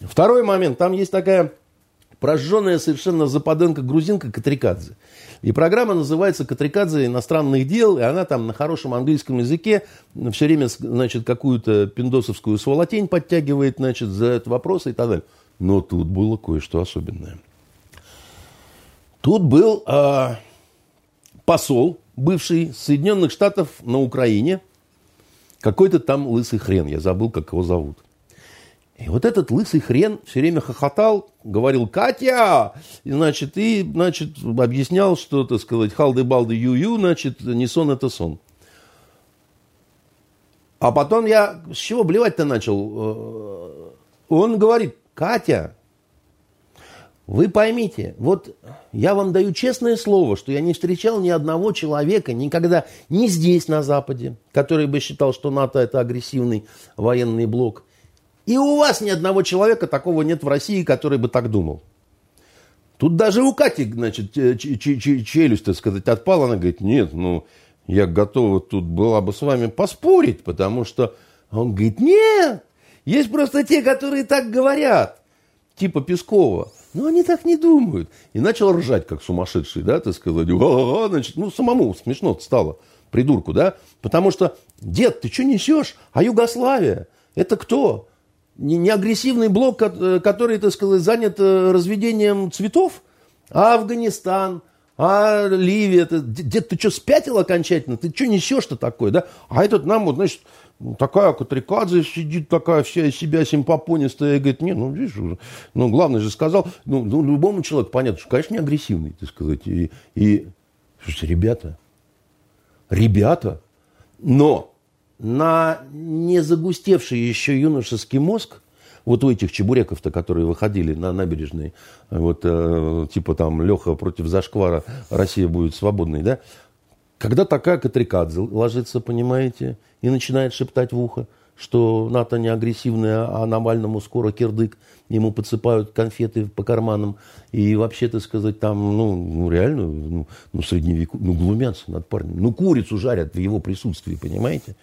Второй момент. Там есть такая прожженная совершенно западенка грузинка Катрикадзе. И программа называется «Катрикадзе иностранных дел», и она там на хорошем английском языке все время, значит, какую-то пиндосовскую сволотень подтягивает, значит, за этот вопрос и так далее. Но тут было кое-что особенное. Тут был э, посол, бывший Соединенных Штатов на Украине, какой-то там лысый хрен, я забыл, как его зовут. И вот этот лысый хрен все время хохотал, говорил «Катя!» и, значит, и, значит, объяснял, что, так сказать, халды-балды ю-ю, значит, не сон – это сон. А потом я с чего блевать-то начал? Э, он говорит, Катя, вы поймите, вот я вам даю честное слово, что я не встречал ни одного человека никогда, ни здесь, на Западе, который бы считал, что НАТО это агрессивный военный блок, и у вас ни одного человека такого нет в России, который бы так думал. Тут даже у Кати, значит, челюсть, так сказать, отпала. Она говорит, нет, ну, я готова тут была бы с вами поспорить, потому что... Он говорит, нет, есть просто те, которые так говорят, типа Пескова. Но они так не думают. И начал ржать, как сумасшедший, да, так сказать. А, значит, ну, самому смешно стало, придурку, да. Потому что, дед, ты что несешь? А Югославия? Это кто? не, не агрессивный блок, э, который, так сказать, занят э, разведением цветов, а Афганистан, а Ливия, это, дед, ты что, спятил окончательно? Ты что несешь-то такое, да? А этот нам, вот, значит, такая Катрикадзе сидит, такая вся из себя симпопонистая, и говорит, не, ну, видишь, ну, главное же сказал, ну, ну, любому человеку понятно, что, конечно, не агрессивный, так сказать, и, и слушайте, ребята, ребята, но на не загустевший еще юношеский мозг, вот у этих чебуреков-то, которые выходили на набережные, вот э, типа там Леха против Зашквара, Россия будет свободной, да, когда такая Катрикадзе ложится, понимаете, и начинает шептать в ухо, что НАТО не агрессивная, а Навальному скоро кирдык, ему подсыпают конфеты по карманам, и вообще, то сказать, там, ну, ну реально, ну, ну, средневеку, ну, глумятся над парнем, ну, курицу жарят в его присутствии, понимаете?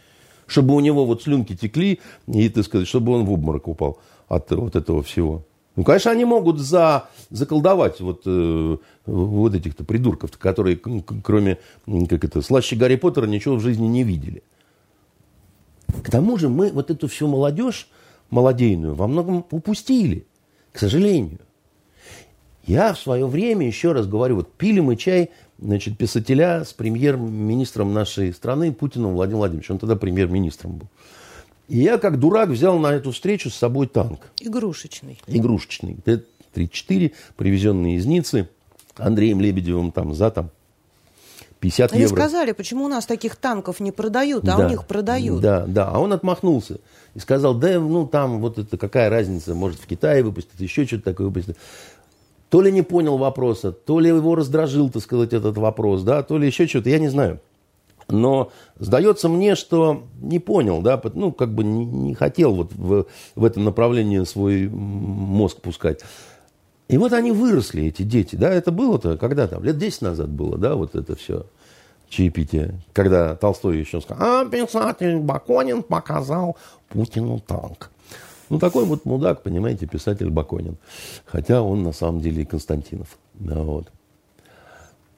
чтобы у него вот слюнки текли, и, так сказать, чтобы он в обморок упал от вот этого всего. Ну, конечно, они могут за, заколдовать вот, э, вот этих-то придурков, которые, кроме, как это, слаще Гарри Поттера, ничего в жизни не видели. К тому же мы вот эту всю молодежь, молодейную, во многом упустили, к сожалению. Я в свое время, еще раз говорю, вот пили мы чай значит, писателя с премьер-министром нашей страны Путиным Владимиром Владимировичем. Он тогда премьер-министром был. И я, как дурак, взял на эту встречу с собой танк. Игрушечный. Игрушечный. Т-34, привезенный из Ниццы Андреем Лебедевым там за там 50 Они евро. сказали, почему у нас таких танков не продают, а да, у них продают. Да, да. А он отмахнулся и сказал, да, ну там вот это какая разница, может в Китае выпустить, еще что-то такое выпустить то ли не понял вопроса, то ли его раздражил, так сказать, этот вопрос, да, то ли еще что-то, я не знаю. Но сдается мне, что не понял, да, ну, как бы не, не хотел вот в, в этом направлении свой мозг пускать. И вот они выросли, эти дети, да, это было-то, когда там, лет 10 назад было, да, вот это все чаепитие, когда Толстой еще сказал, а писатель Баконин показал Путину танк. Ну, такой вот мудак, понимаете, писатель Баконин. Хотя он на самом деле и Константинов. Да, вот.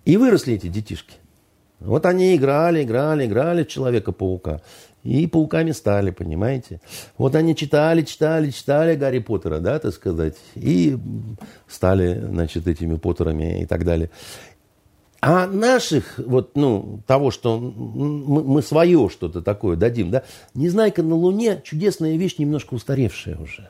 И выросли эти детишки. Вот они играли, играли, играли в Человека-паука. и пауками стали, понимаете? Вот они читали, читали, читали Гарри Поттера, да, так сказать, и стали, значит, этими Поттерами и так далее. А наших, вот, ну, того, что мы, мы свое что-то такое дадим, да, «Незнайка на Луне» чудесная вещь, немножко устаревшая уже.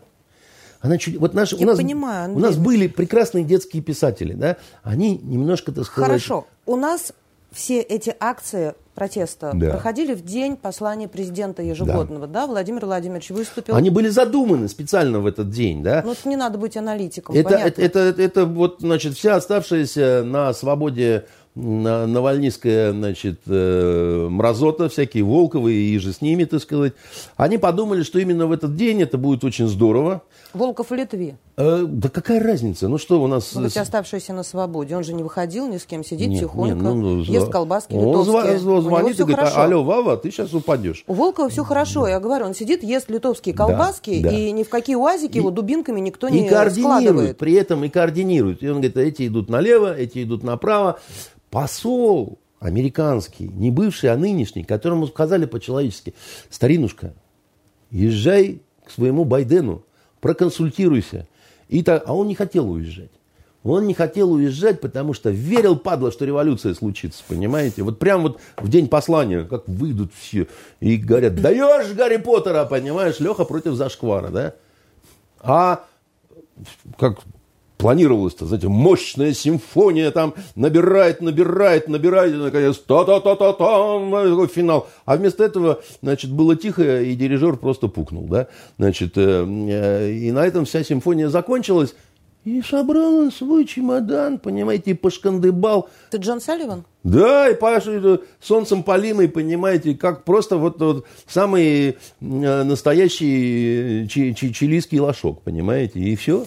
Она чуть, вот наши, Я у нас, понимаю, Андрей. у нас были прекрасные детские писатели, да, они немножко, так сказать... Хорошо. У нас все эти акции протеста Да. проходили в день послания президента ежегодного, да, Владимир Владимирович выступил. Они были задуманы специально в этот день, да. Ну, не надо быть аналитиком, Это, понятно. это, это, это вот, значит, вся оставшаяся на свободе на- навальнистская, значит, э, мразота, всякие Волковы и же с ними, так сказать, они подумали, что именно в этот день это будет очень здорово. Волков в Литве, Э, да какая разница? Ну что у нас... ну, быть оставшийся на свободе. Он же не выходил ни с кем, сидит Нет, тихонько, нет, ну, ест колбаски Он литовские. него звонит и говорит, хорошо. алло, Вава, ты сейчас упадешь. У Волкова все хорошо, я говорю, он сидит, ест литовские Да, колбаски, да. и ни в какие уазики его дубинками никто И не координирует, складывает. при этом и координирует. И он говорит, эти идут налево, эти идут направо. Посол американский, не бывший, а нынешний, которому сказали по-человечески, старинушка, езжай к своему Байдену, проконсультируйся. И так, а он не хотел уезжать. Он не хотел уезжать, потому что верил, падла, что революция случится, понимаете? Вот прям вот в день послания, как выйдут все и говорят, даешь Гарри Поттера, понимаешь, Леха против Зашквара, да? А как планировалось-то, знаете, мощная симфония там набирает, набирает, набирает, и наконец, та-та-та-та-там, такой финал. А вместо этого, значит, было тихо, и дирижер просто пукнул, да, значит, э, э, и на этом вся симфония закончилась, и собрал он свой чемодан, понимаете, и пошкандыбал, Ты Джон Салливан? да, и Паша э, солнцем полимый, понимаете, как просто вот, вот самый э, настоящий чи- чилийский лошок, понимаете, и все.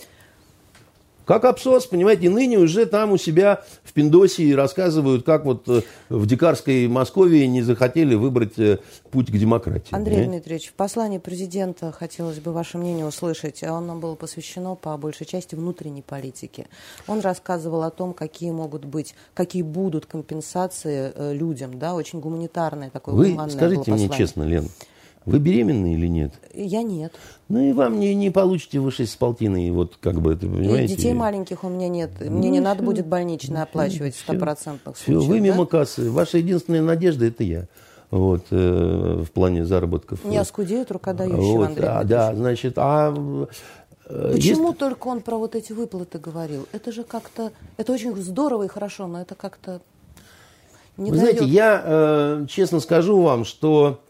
Как абсос, понимаете, ныне уже там у себя в Пиндосии рассказывают, как вот э, в дикарской Москве не захотели выбрать э, путь к демократии. Андрей понимаете? Дмитриевич, в послании президента хотелось бы ваше мнение услышать. Оно было посвящено по большей части внутренней политике. Он рассказывал о том, какие могут быть, какие будут компенсации э, людям, да, очень гуманитарное такое Вы гуманное скажите мне честно, Лен, вы беременны или нет? Я нет. Ну и вам не, не получите вы шесть с полтиной, вот как бы это, И понимаете? детей маленьких у меня нет. Мне не надо будет больничное оплачивать в стопроцентных Все, случаях. вы да? мимо кассы. Ваша единственная надежда это я. Вот, э, в плане заработков. Не оскудеют рукодающего, Вот, Андрей а, да, значит, а э, Почему есть- только он про вот эти выплаты говорил? Это же как-то... Это очень здорово и хорошо, но это как-то... Не Вы знаете, дает- я э, честно скажу вам, что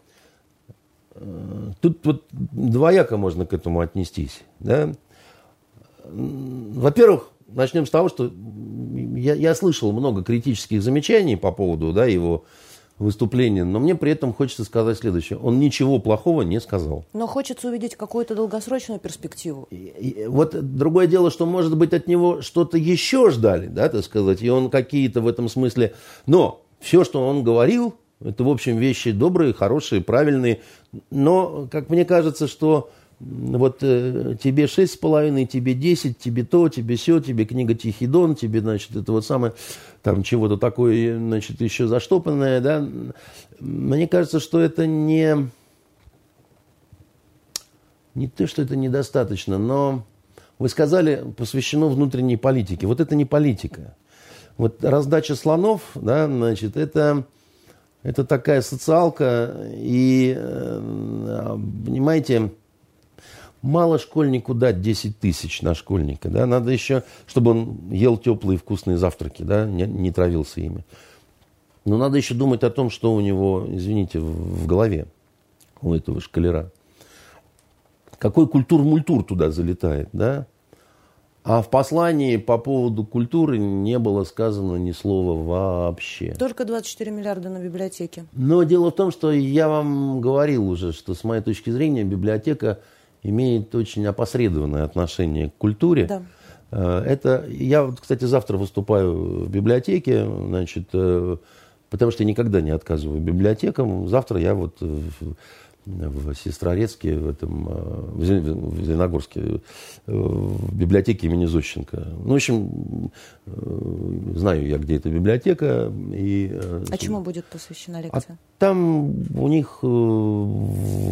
тут вот двояко можно к этому отнестись. Да? Во-первых, начнем с того, что я, я слышал много критических замечаний по поводу да, его выступления, но мне при этом хочется сказать следующее. Он ничего плохого не сказал. Но хочется увидеть какую-то долгосрочную перспективу. И- и Вот другое дело, что, может быть, от него что-то еще ждали, да, так сказать, и он какие-то в этом смысле... Но все, что он говорил, это, в общем, вещи добрые, хорошие, правильные. Но, как мне кажется, что вот э, тебе шесть с половиной, тебе десять, тебе то, тебе все, тебе книга Тихий Дон, тебе, значит, это вот самое, там чего-то такое, значит, еще заштопанное, да. Мне кажется, что это не не то, что это недостаточно, но вы сказали, посвящено внутренней политике. Вот это не политика. Вот раздача слонов, да, значит, это, это такая социалка, и, э, понимаете, мало школьнику дать 10 тысяч на школьника, да, надо еще, чтобы он ел теплые вкусные завтраки, да, не, не травился ими. Но надо еще думать о том, что у него, извините, в голове, у этого шкалера какой культур-мультур туда залетает, да? А в послании по поводу культуры не было сказано ни слова вообще. Только 24 миллиарда на библиотеке. Но дело в том, что я вам говорил уже, что с моей точки зрения библиотека имеет очень опосредованное отношение к культуре. Да. Э, Это я, кстати, завтра выступаю в библиотеке, значит, э, потому что я никогда не отказываю библиотекам. Завтра я вот в- Сестрорецке, в этом, э, в Зеленогорске, э, в библиотеке имени Зощенко. Ну, в общем, э, знаю я, где эта библиотека. И, а чему будет посвящена лекция? А там у них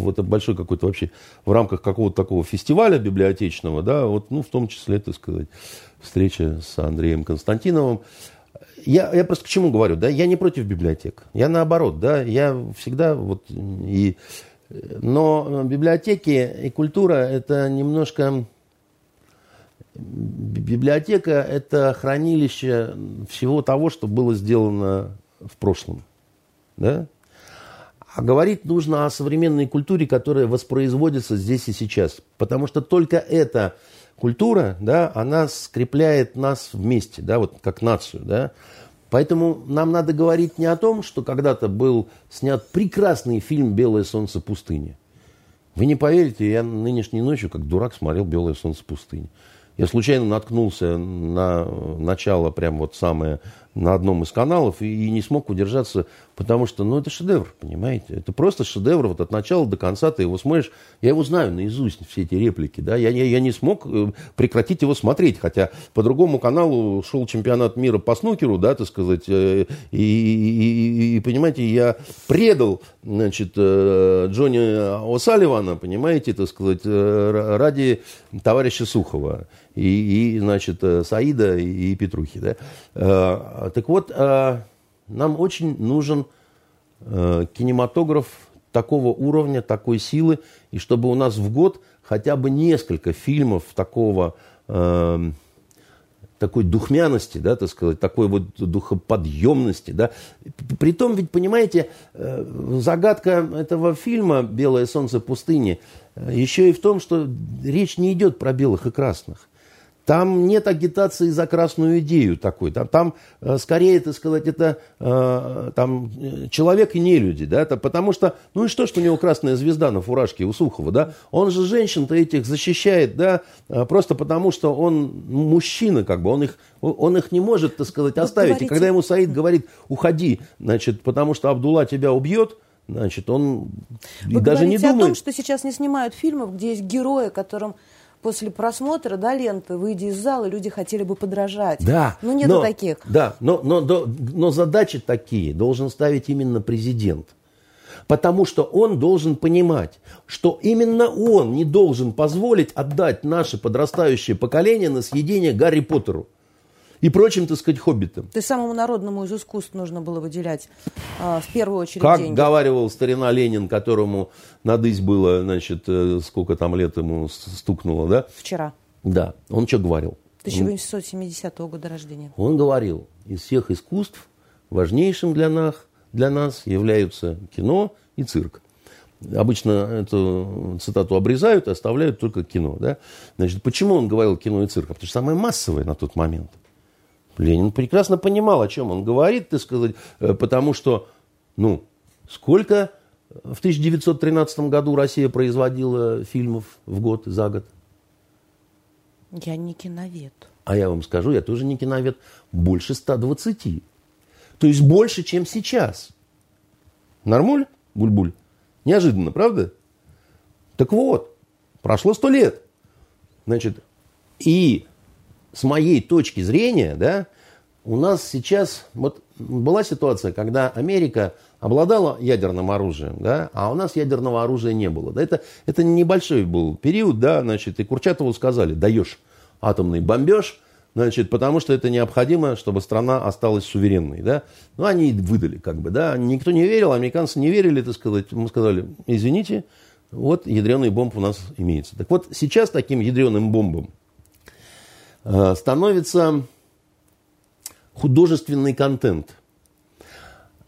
это большой какой-то вообще, в рамках какого-то такого фестиваля библиотечного, да, вот, ну, в том числе, так сказать, встреча с Андреем Константиновым. Я, я просто к чему говорю, да, я не против библиотек, я наоборот, да, я всегда вот и но библиотеки и культура – это немножко... Библиотека – это хранилище всего того, что было сделано в прошлом. Да? А говорить нужно о современной культуре, которая воспроизводится здесь и сейчас. Потому что только эта культура, да, она скрепляет нас вместе, да, вот как нацию. Да? Поэтому нам надо говорить не о том, что когда-то был снят прекрасный фильм «Белое солнце пустыни». Вы не поверите, я нынешней ночью, как дурак, смотрел «Белое солнце пустыни». Я случайно наткнулся на начало, прям вот самое, на одном из каналов, и, и не смог удержаться Потому что, ну, это шедевр, понимаете? Это просто шедевр, вот от начала до конца ты его смотришь. Я его знаю наизусть, все эти реплики, да. Я, я, я не смог э, прекратить его смотреть, хотя по другому каналу шел чемпионат мира по снукеру, да, так сказать. Э, и, и, и, и понимаете, я предал, значит, э, Джонни О'Салливана, понимаете, так сказать, ради товарища Сухова и, и значит, Саида и Петрухи, да. Так вот, нам очень нужен э, кинематограф такого уровня, такой силы, и чтобы у нас в год хотя бы несколько фильмов такого, э, такой духмяности, да, так сказать, такой вот духоподъемности, да. Притом, ведь, понимаете, э, загадка этого фильма «Белое солнце пустыни» э, еще и в том, что речь не идет про белых и красных. Там нет агитации за красную идею такой. Там, там э, скорее, так сказать, это э, там, э, человек и не люди. Да? Это потому что, ну и что, что у него красная звезда на фуражке у Сухова. Да? Он же женщин-то этих защищает, да, просто потому что он мужчина, как бы, он их, он их не может, так сказать, оставить. Говорите... И когда ему Саид говорит, уходи, значит, потому что Абдулла тебя убьет, значит, он Вы даже не думает. о том, что сейчас не снимают фильмов, где есть герои, которым после просмотра, да, ленты, выйдя из зала, люди хотели бы подражать. Да. Но нету но, таких. Да, но, но, но, но задачи такие должен ставить именно президент. Потому что он должен понимать, что именно он не должен позволить отдать наше подрастающее поколение на съедение Гарри Поттеру и прочим, так сказать, хоббитам. То есть самому народному из искусств нужно было выделять э, в первую очередь как деньги. Говаривал старина Ленин, которому надысь было, значит, э, сколько там лет ему стукнуло, да? Вчера. Да. Он что говорил? 1870 года рождения. Он говорил, из всех искусств важнейшим для нас, для нас являются кино и цирк. Обычно эту цитату обрезают и оставляют только кино. Да? Значит, почему он говорил кино и цирк? Потому что самое массовое на тот момент – Ленин прекрасно понимал, о чем он говорит, так сказать, э, потому что, ну, сколько в 1913 году Россия производила фильмов в год, за год? Я не киновед. А я вам скажу, я тоже не киновед. Больше 120. То есть больше, чем сейчас. Нормуль, буль-буль? Неожиданно, правда? Так вот, прошло сто лет. Значит, и с моей точки зрения, да, у нас сейчас, вот была ситуация, когда Америка обладала ядерным оружием, да, а у нас ядерного оружия не было. Да, это, это небольшой был период, да, значит, и Курчатову сказали, даешь атомный бомбеж, значит, потому что это необходимо, чтобы страна осталась суверенной, да. Ну, они выдали, как бы, да, никто не верил, американцы не верили, так сказать, мы сказали, извините, вот ядреный бомб у нас имеется. Так вот, сейчас таким ядреным бомбом становится художественный контент,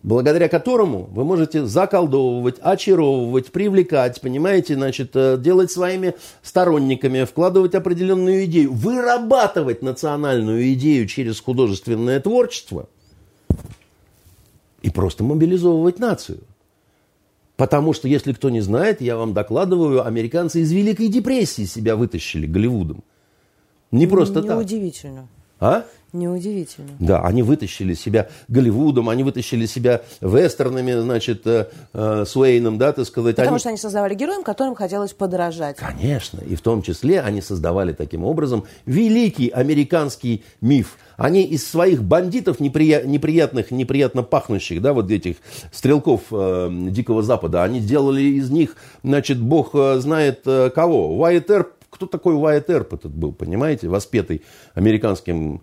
благодаря которому вы можете заколдовывать, очаровывать, привлекать, понимаете, значит, э, делать своими сторонниками, вкладывать определенную идею, вырабатывать национальную идею через художественное творчество и просто мобилизовывать нацию. Потому что, если кто не знает, я вам докладываю, американцы из Великой депрессии себя вытащили Голливудом. Не просто не так. Неудивительно. А? Неудивительно. Да, они вытащили себя Голливудом, они вытащили себя вестернами, значит, э, э, с Уэйном, да, так сказать. Потому они... что они создавали героем, которым хотелось подражать. Конечно, и в том числе они создавали таким образом великий американский миф. Они из своих бандитов неприя... неприятных, неприятно пахнущих, да, вот этих стрелков э, Дикого Запада, они сделали из них, значит, бог э, знает э, кого. Уайт Эрп, кто такой Уайт Эрп этот был, понимаете, воспетый американским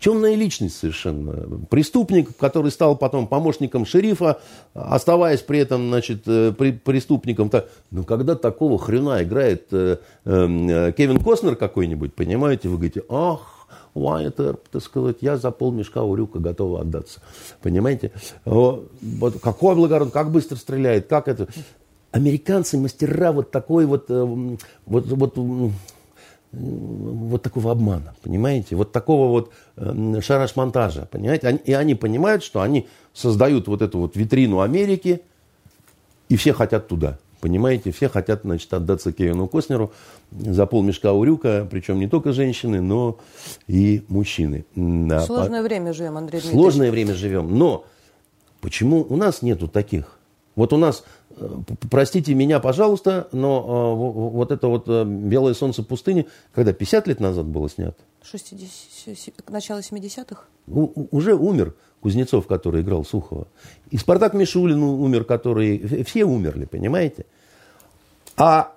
темная личность совершенно. Преступник, который стал потом помощником шерифа, оставаясь при этом, значит, э, при, преступником. -то. Ну, когда такого хрена играет э, э, Кевин Костнер какой-нибудь, понимаете, вы говорите, ах, Уайт Эрп, так сказать, я за полмешка урюка готов отдаться. Понимаете? Вот, какой благородный, как быстро стреляет, как это... Американцы мастера вот такой вот, э, вот, вот вот такого обмана, понимаете? Вот такого вот э, шараш-монтажа, понимаете? Они, и они понимают, что они создают вот эту вот витрину Америки, и все хотят туда, понимаете? Все хотят, значит, отдаться Кевину Костнеру за полмешка урюка, причем не только женщины, но и мужчины. Да, Сложное время живем, Андрей Дмитриевич. Сложное время живем, но почему у нас нету таких? Вот у нас простите меня, пожалуйста, но э, вот это вот э, «Белое солнце пустыни», когда 50 лет назад было снято? 60, начало 70-х? уже умер Кузнецов, который играл Сухова. И Спартак Мишулин умер, который... Все умерли, понимаете? А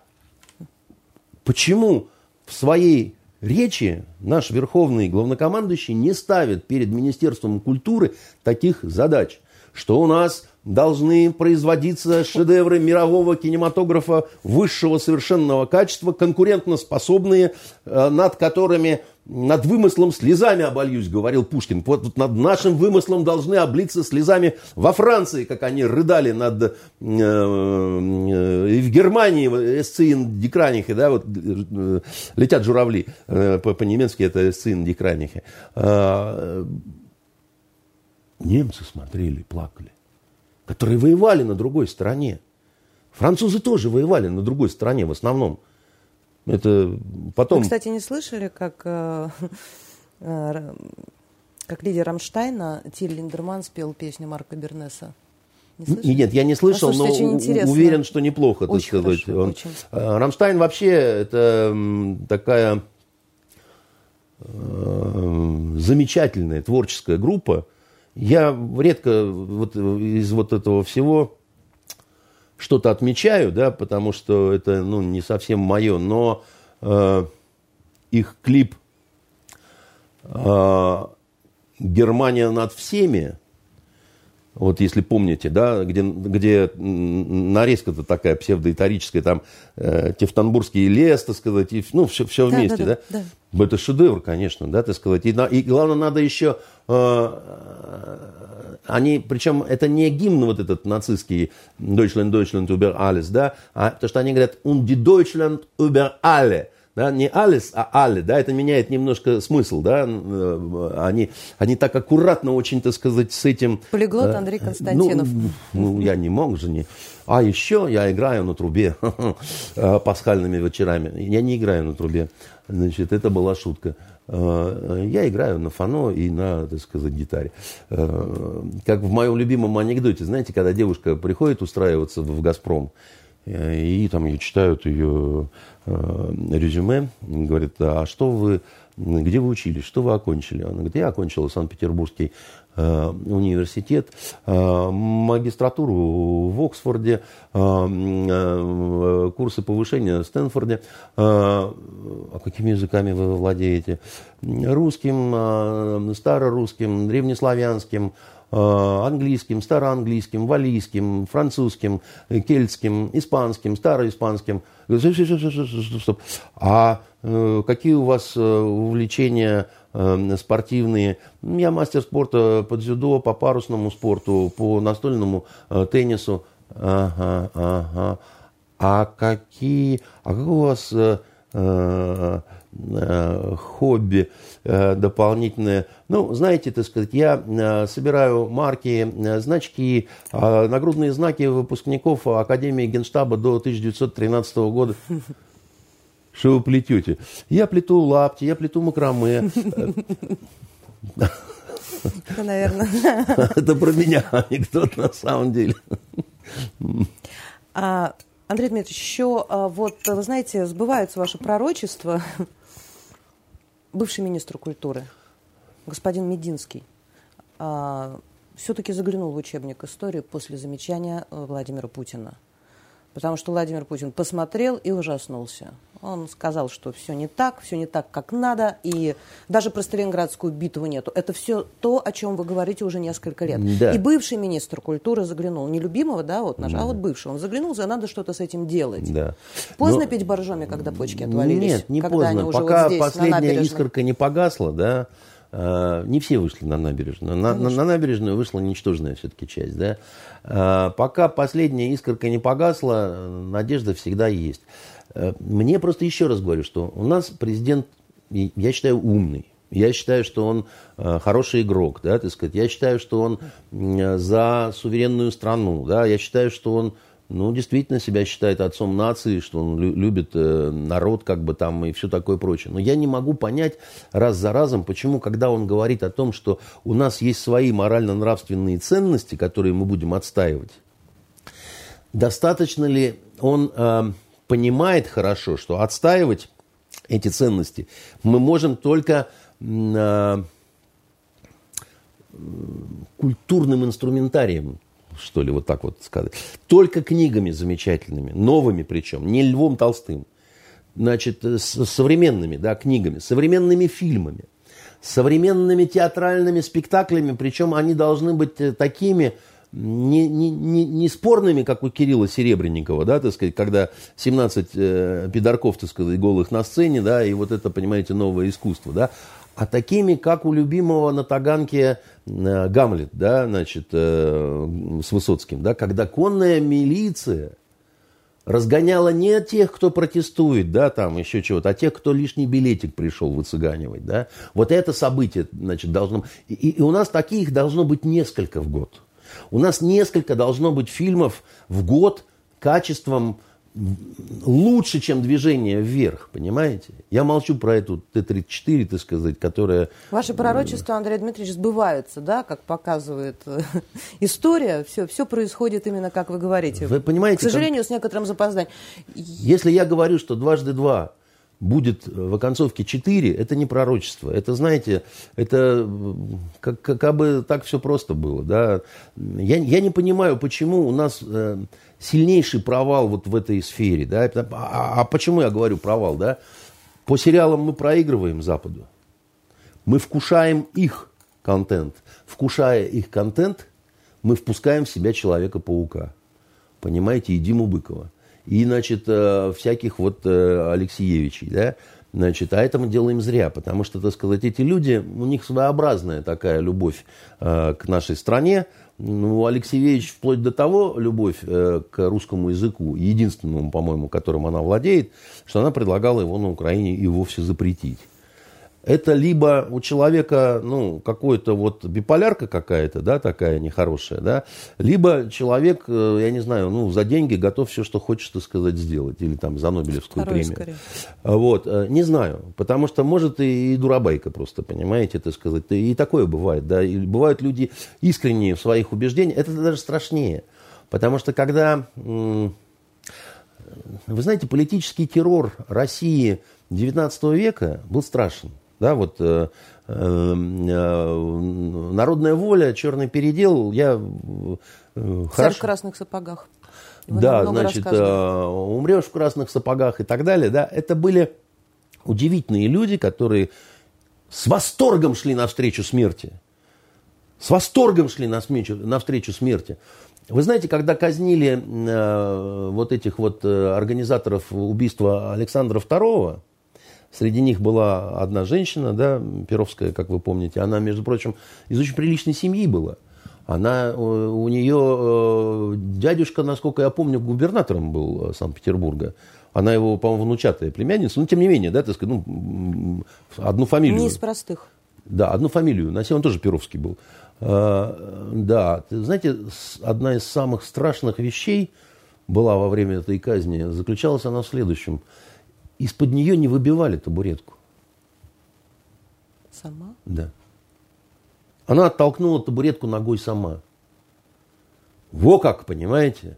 почему в своей речи наш верховный главнокомандующий не ставит перед Министерством культуры таких задач, что у нас должны производиться шедевры мирового кинематографа высшего совершенного качества, конкурентно способные, э, над которыми, над вымыслом слезами обольюсь, говорил Пушкин. Вот над нашим вымыслом должны облиться слезами во Франции, как они рыдали над, э, э, в Германии, Эсцин Дикранихе, да, вот летят журавли, по-немецки это Эсцин Дикранихе. Немцы смотрели, плакали которые воевали на другой стороне. Французы тоже воевали на другой стороне в основном. Это потом... Вы, кстати, не слышали, как, э, э, как лидер Рамштайна Тиль Линдерман спел песню Марка Бернеса? Не Нет, я не слышал, но уверен, что неплохо, так очень сказать. Хорошо, Он... очень. Э, Рамштайн вообще это такая замечательная творческая группа, я редко вот из вот этого всего что-то отмечаю, да, потому что это ну, не совсем мое, но э, их клип э, «Германия над всеми», вот если помните, да, где, где нарезка-то такая псевдоисторическая, там э, Тевтонбургский лес, так сказать, и, ну, все, все вместе, да, да, да? да? Это шедевр, конечно, да, так сказать. И, и главное, надо еще э, они, причем это не гимн вот этот нацистский Deutschland, Deutschland über alles, да, а то, что они говорят und die Deutschland über alle, да, не alles, а alle, да, это меняет немножко смысл, да, э, они, они так аккуратно очень, так сказать, с этим... Полиглот э, Андрей Константинов. Ну, ну, я не мог же не... А еще я играю на трубе э, пасхальными вечерами. Я не играю на трубе. Значит, это была шутка. Я играю на фано и на, так сказать, гитаре. Как в моем любимом анекдоте, знаете, когда девушка приходит устраиваться в «Газпром», и там ее читают ее Э, резюме, говорит, а что вы, где вы учились, что вы окончили? Она говорит, я окончила Санкт-Петербургский э, университет, э, магистратуру в Оксфорде, курсы повышения в Стэнфорде. А какими языками вы владеете? Русским, старорусским, древнеславянским, английским, староанглийским, валийским, французским, кельтским, испанским, староиспанским – Стоп. А э, какие у вас э, увлечения э, спортивные? Я мастер спорта по дзюдо, по парусному спорту, по настольному теннису. Ага, ага. А какие, а как у вас Э, хобби э, дополнительное. Ну, знаете, так сказать, я э, собираю марки, значки, нагрудные знаки выпускников Академии Генштаба до 1913 года. Что вы плетете? Я плету лапти, я плету макраме. Это, наверное. Это про меня анекдот на самом деле. А, Андрей Дмитриевич, еще а, вот, вы знаете, сбываются ваши пророчества. Бывший министр культуры, господин Мединский, а, все-таки заглянул в учебник истории после замечания Владимира Путина. Потому что Владимир Путин посмотрел и ужаснулся. Он сказал, что все не так, все не так, как надо, и даже про Сталинградскую битву нету. Это все то, о чем вы говорите уже несколько лет. Да. И бывший министр культуры заглянул, не любимого, да, вот наш, да. а вот бывший, он заглянул, за надо что-то с этим делать. Да. Поздно Но... пить боржоми, когда почки отвалились? Нет, не когда поздно. Они уже Пока вот здесь, последняя искорка не погасла, да, не все вышли на набережную. На, на, на набережную вышла ничтожная все-таки часть. Да? А, пока последняя искорка не погасла, надежда всегда есть. А, мне просто еще раз говорю, что у нас президент, я считаю, умный. Я считаю, что он хороший игрок, да, так сказать. Я считаю, что он за суверенную страну, да. Я считаю, что он ну, действительно себя считает отцом нации, что он любит э, народ, как бы там и все такое прочее. Но я не могу понять раз за разом, почему, когда он говорит о том, что у нас есть свои морально-нравственные ценности, которые мы будем отстаивать, достаточно ли он э, понимает хорошо, что отстаивать эти ценности мы можем только э, культурным инструментарием что ли, вот так вот сказать. Только книгами замечательными, новыми причем, не Львом Толстым. Значит, э, с современными да, книгами, современными фильмами, современными театральными спектаклями, причем они должны быть э, такими, не, не, не, не спорными, как у Кирилла Серебренникова, да, так сказать, когда 17 э, пидорков, так сказать, голых на сцене, да, и вот это, понимаете, новое искусство, да, а такими, как у любимого на Таганке э, Гамлет, да, значит, э, с Высоцким, да, когда конная милиция разгоняла не тех, кто протестует, да, там еще чего-то, а тех, кто лишний билетик пришел выцыганивать, да. Вот это событие, значит, должно... И, и у нас таких должно быть несколько в год. У нас несколько должно быть фильмов в год качеством лучше, чем движение вверх, понимаете? Я молчу про эту Т-34, так сказать, которая... Ваши пророчества, Андрей Дмитриевич, сбываются, да, как показывает э, история. Все, все происходит именно как вы говорите. Вы понимаете? К сожалению, как... с некоторым запозданием. Если я говорю, что дважды два будет в оконцовке 4, это не пророчество. Это, знаете, это как, как бы так все просто было. Да? Я, я не понимаю, почему у нас э, сильнейший провал вот в этой сфере. Да? А, а, а почему я говорю провал? Да? По сериалам мы проигрываем Западу. Мы вкушаем их контент. Вкушая их контент, мы впускаем в себя Человека-паука. Понимаете, и Диму Быкова и, значит, э, всяких вот э, Алексеевичей, да, Значит, а это мы делаем зря, потому что, так сказать, эти люди, у них своеобразная такая любовь э, к нашей стране. Ну, Алексеевич вплоть до того любовь к русскому языку, единственному, по-моему, которым она владеет, что она предлагала его на Украине и вовсе запретить это либо у человека, ну, какой-то вот биполярка какая-то, да, такая нехорошая, да, либо человек, э, я не знаю, ну, за деньги готов все, что хочешь, так сказать, сделать, или там за Нобелевскую Второй премию. Скорее. Вот, э, не знаю, потому что, может, и, и дурабайка просто, понимаете, так сказать, и такое бывает, да, и бывают люди искренние в своих убеждениях, это даже страшнее, потому что когда, вы знаете, политический террор России XIX века был страшен. Да, вот э, э, народная воля, черный передел, я э, хорошо... в красных сапогах. Вы да, значит, э, умрешь в красных сапогах и так далее. Да, это были удивительные люди, которые с восторгом шли навстречу смерти. С восторгом шли навстречу смерти. Вы знаете, когда казнили э, вот этих вот э, организаторов убийства Александра II, Среди них была одна женщина, да, Перовская, как вы помните. Она, между прочим, из очень приличной семьи была. Она, э, у нее э, дядюшка, насколько я помню, губернатором был э, Санкт-Петербурга. Она его, по-моему, внучатая племянница. Но, тем не менее, да, так сказать, ну, одну фамилию. Не из простых. Да, одну фамилию. Носил, он тоже Перовский был. Да, знаете, одна из самых страшных вещей была во время этой казни, заключалась она в следующем – из-под нее не выбивали табуретку. Сама? Да. Она оттолкнула табуретку ногой сама. Во как, понимаете?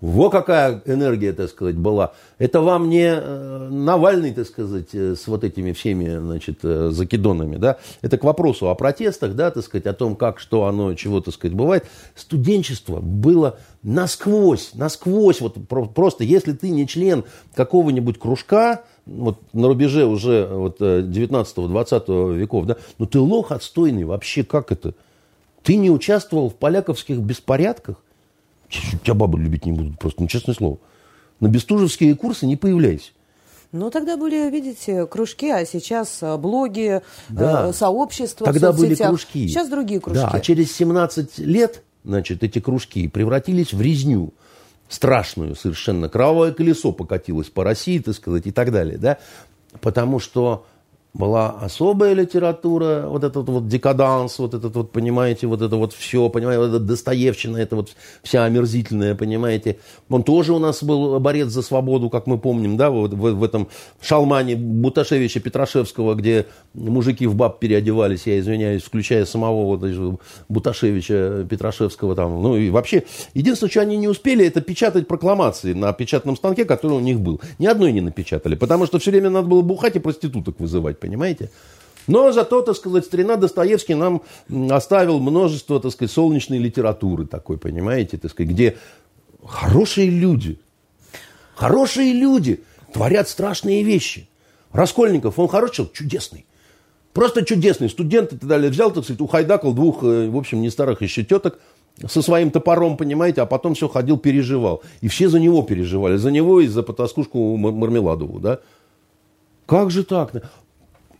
Во какая энергия, так сказать, была. Это вам не э, Навальный, так сказать, э, с вот этими всеми, значит, э, закидонами, да. Это к вопросу о протестах, да, так сказать, о том, как, что оно, чего, так сказать, бывает. Студенчество было насквозь, насквозь, вот просто, если ты не член какого-нибудь кружка, вот на рубеже уже вот 19-20 веков, да, ну ты лох отстойный, вообще как это? Ты не участвовал в поляковских беспорядках? Тебя бабы любить не будут просто, ну, честное слово. На бестужевские курсы не появляйся. Ну, тогда были, видите, кружки, а сейчас э, блоги, да. э, сообщества Тогда были кружки. Сейчас другие кружки. Да, а через 17 лет, значит, эти кружки превратились в резню страшную совершенно. Кровавое колесо покатилось по России, так сказать, и так далее, да. Потому что была особая литература, вот этот вот декаданс, вот этот вот, понимаете, вот это вот все, понимаете, вот это Достоевщина, это вот вся омерзительная, понимаете. Он тоже у нас был борец за свободу, как мы помним, да, вот в, в этом шалмане Буташевича Петрашевского, где мужики в баб переодевались, я извиняюсь, включая самого вот Буташевича Петрашевского там. Ну и вообще, единственное, что они не успели, это печатать прокламации на печатном станке, который у них был. Ни одной не напечатали, потому что все время надо было бухать и проституток вызывать понимаете? Но зато, так сказать, старина Достоевский нам оставил множество, так сказать, солнечной литературы такой, понимаете, так сказать, где хорошие люди, хорошие люди творят страшные вещи. Раскольников, он хороший человек, чудесный. Просто чудесный. Студент и так далее. Взял, так сказать, ухайдакал двух, э, в общем, не старых еще теток со своим топором, понимаете, а потом все ходил, переживал. И все за него переживали. За него и за потаскушку Мармеладову, да. Как же так?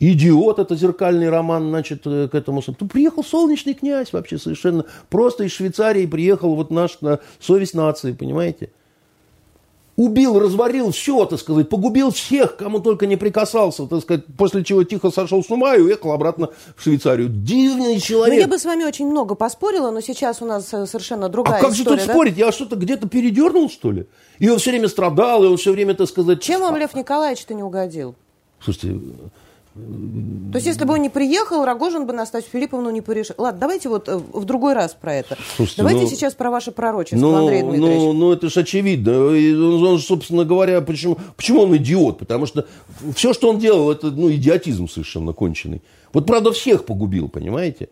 Идиот, это зеркальный роман, значит, э, к этому. Тут приехал солнечный князь вообще совершенно. Просто из Швейцарии приехал вот наш на совесть нации, понимаете? Убил, разварил все, так сказать, погубил всех, кому только не прикасался, так сказать, после чего тихо сошел с ума и уехал обратно в Швейцарию. Дивный человек. Ну, я бы с вами очень много поспорила, но сейчас у нас э, совершенно другая история. А как история, же тут да? спорить? Я что-то где-то передернул, что ли? И он все время страдал, и он все время, так сказать... Чем вам Лев Николаевич-то не угодил? Слушайте, то есть, если бы он не приехал, Рогожин бы Настасью Филипповну не порешил. Ладно, давайте вот э, в другой раз про это. Слушайте, давайте ну, сейчас про ваше пророчество, ну, Андрей Дмитриевич. Ну, ну, это же очевидно. Он, он, собственно говоря, почему, почему он идиот? Потому что все, что он делал, это ну, идиотизм совершенно конченый. Вот, правда, всех погубил, понимаете?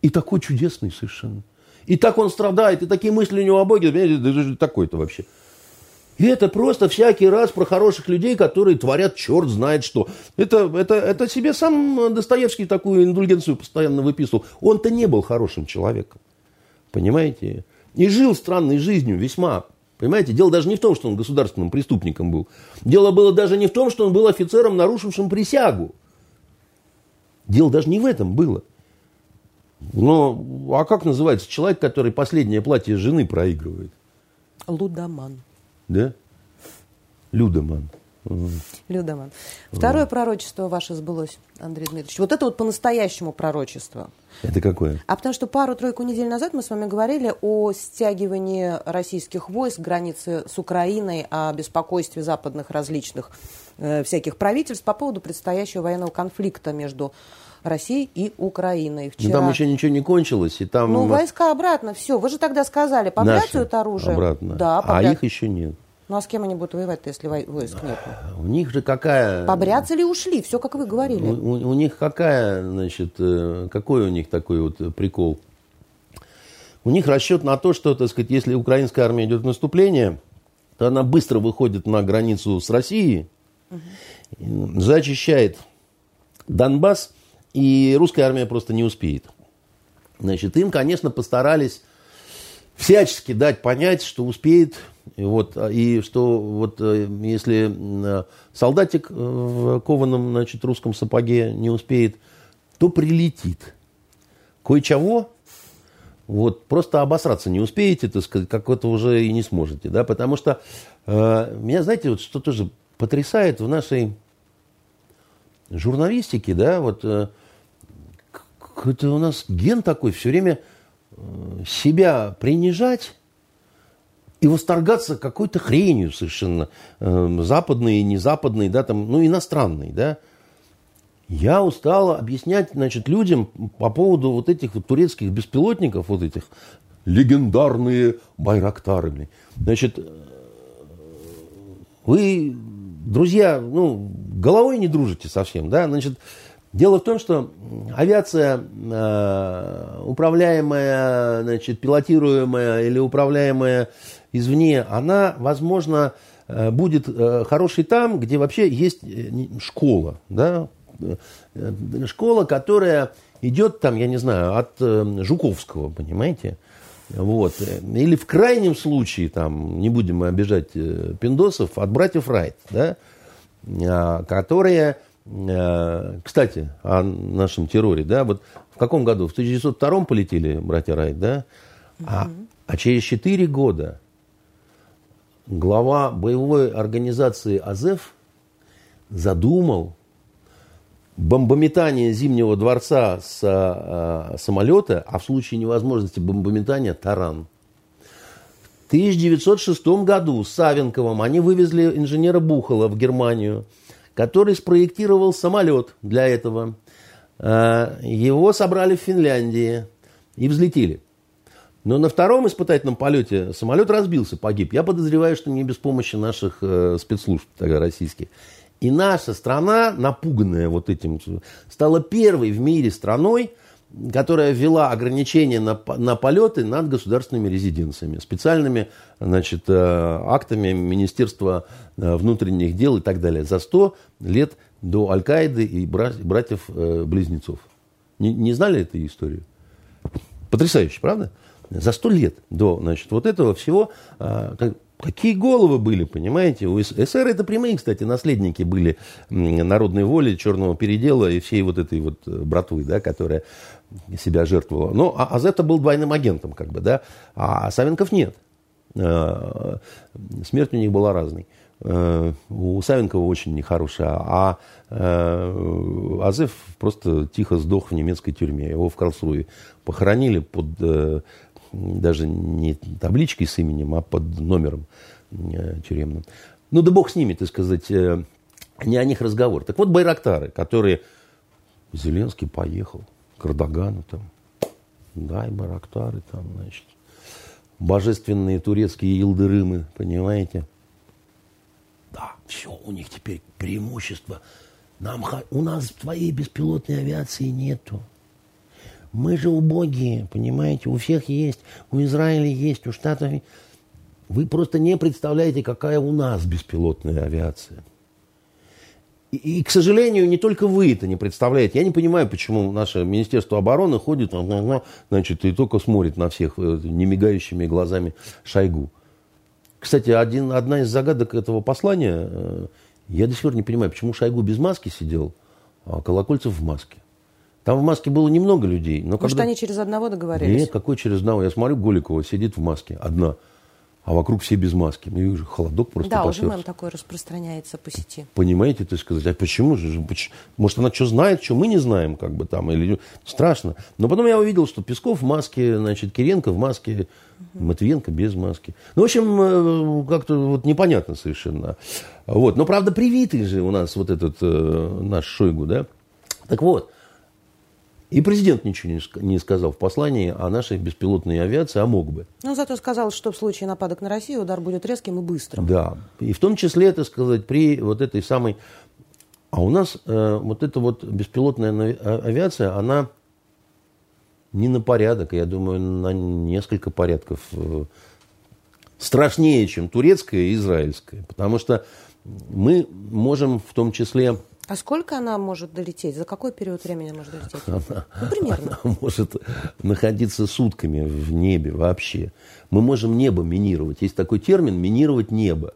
И такой чудесный совершенно. И так он страдает, и такие мысли у него о Боге, понимаете, такой-то вообще. И это просто всякий раз про хороших людей, которые творят черт знает что. Это, это, это себе сам Достоевский такую индульгенцию постоянно выписывал. Он-то не был хорошим человеком. Понимаете? И жил странной жизнью весьма. Понимаете? Дело даже не в том, что он государственным преступником был. Дело было даже не в том, что он был офицером, нарушившим присягу. Дело даже не в этом было. Но, а как называется человек, который последнее платье жены проигрывает? Лудоман. Да? Людоман. Людоман. Второе пророчество ваше сбылось, Андрей Дмитриевич. Вот это вот по-настоящему пророчество. Это какое? А потому что пару-тройку недель назад мы с вами говорили о стягивании российских войск границы с Украиной, о беспокойстве западных различных э, всяких правительств по поводу предстоящего военного конфликта между России и Украиной. Вчера... Ну, там еще ничего не кончилось, и там... Ну, войска обратно, все. Вы же тогда сказали, побряцают оружие. обратно. Да, побря... А их еще нет. Ну, а с кем они будут воевать если войск нет? У них же какая... Побряцали ушли, все, как вы говорили. У, у, у них какая, значит, э, какой у них такой вот прикол? У них расчет на то, что, так сказать, если украинская армия идет в наступление, то она быстро выходит на границу с Россией, угу. зачищает Донбасс, и русская армия просто не успеет. Значит, им, конечно, постарались всячески дать понять, что успеет, и, вот, и что вот э, если э, солдатик в кованом значит, русском сапоге не успеет, то прилетит. Кое-чего вот, просто обосраться не успеете, так сказать, как это уже и не сможете, да, потому что э, меня, знаете, вот что тоже потрясает в нашей журналистике, да, вот э, это у нас ген такой, все время э, себя принижать, и восторгаться какой-то хренью совершенно, э, западной, незападной, да, там, ну, иностранной, да. Я устал объяснять, значит, людям по поводу вот этих вот турецких беспилотников, вот этих легендарные байрактары. Значит, вы, друзья, ну, головой не дружите совсем, да, значит, Дело в том, что авиация, э, управляемая, значит, пилотируемая или управляемая извне, она, возможно, э, будет э, хорошей там, где вообще есть школа, да, школа, которая идет там, я не знаю, от Жуковского, понимаете, вот. Или в крайнем случае, там, не будем мы обижать пиндосов, от братьев Райт, да, а, которые кстати, о нашем терроре, да, вот в каком году? В 1902 полетели братья Райт, да? А, а через 4 года глава боевой организации АЗЕФ задумал бомбометание Зимнего дворца с а, самолета, а в случае невозможности бомбометания таран. В 1906 году с Савенковым они вывезли инженера Бухала в Германию – который спроектировал самолет для этого. А, его собрали в Финляндии и взлетели. Но на втором испытательном полете самолет разбился, погиб. Я подозреваю, что не без помощи наших э, спецслужб тогда российских. И наша страна, напуганная вот этим, стала первой в мире страной, которая ввела ограничения на, на полеты над государственными резиденциями, специальными значит, э, актами Министерства э, внутренних дел и так далее, за 100 лет до Аль-Каиды и братьев-близнецов. Не, не знали эту историю? Потрясающе, правда? За сто лет до значит, вот этого всего Какие головы были, понимаете? У СССР это прямые, кстати, наследники были народной воли, черного передела и всей вот этой вот э, братвы, да, которая себя жертвовала. Ну, а Азета был двойным агентом, как бы, да, а Савенков нет. Э, смерть у них была разной. Э, у Савенкова очень нехорошая, а Азеф просто тихо сдох в немецкой тюрьме. Его в Карлсруе похоронили под даже не табличкой с именем, а под номером э, тюремным. Ну да бог с ними, так сказать, э, не о них разговор. Так вот, байрактары, которые... Зеленский поехал к Эрдогану там. Да, и байрактары там, значит. Божественные турецкие илдырымы, понимаете? Да, все, у них теперь преимущество. Нам, у нас твоей беспилотной авиации нету. Мы же убогие, понимаете, у всех есть, у Израиля есть, у Штатов Вы просто не представляете, какая у нас беспилотная авиация. И, и, к сожалению, не только вы это не представляете. Я не понимаю, почему наше Министерство обороны ходит, значит, и только смотрит на всех э, немигающими глазами Шойгу. Кстати, один, одна из загадок этого послания, э, я до сих пор не понимаю, почему Шойгу без маски сидел, а Колокольцев в маске. Там в маске было немного людей. Но Может, когда... они через одного договорились? Нет, какой через одного? Я смотрю, Голикова сидит в маске, одна. А вокруг все без маски. Мне уже холодок просто Да, уже мем такой распространяется по сети. Понимаете, так сказать, а почему же? Может, она что знает, что мы не знаем, как бы там, или страшно. Но потом я увидел, что Песков в маске, значит, Киренко в маске, угу. Матвиенко без маски. Ну, в общем, э, как-то вот непонятно совершенно. Вот. Но, правда, привитый же у нас вот этот э, наш Шойгу, да? Так вот, и президент ничего не сказал в послании о нашей беспилотной авиации, а мог бы. Но зато сказал, что в случае нападок на Россию удар будет резким и быстрым. Да. И в том числе, это сказать, при вот этой самой... А у нас э, вот эта вот беспилотная а, авиация, она не на порядок, я думаю, на несколько порядков э, страшнее, чем турецкая и израильская. Потому что мы можем в том числе а сколько она может долететь? За какой период времени она может долететь? Она, ну, примерно. Она может находиться сутками в небе вообще. Мы можем небо минировать. Есть такой термин «минировать небо».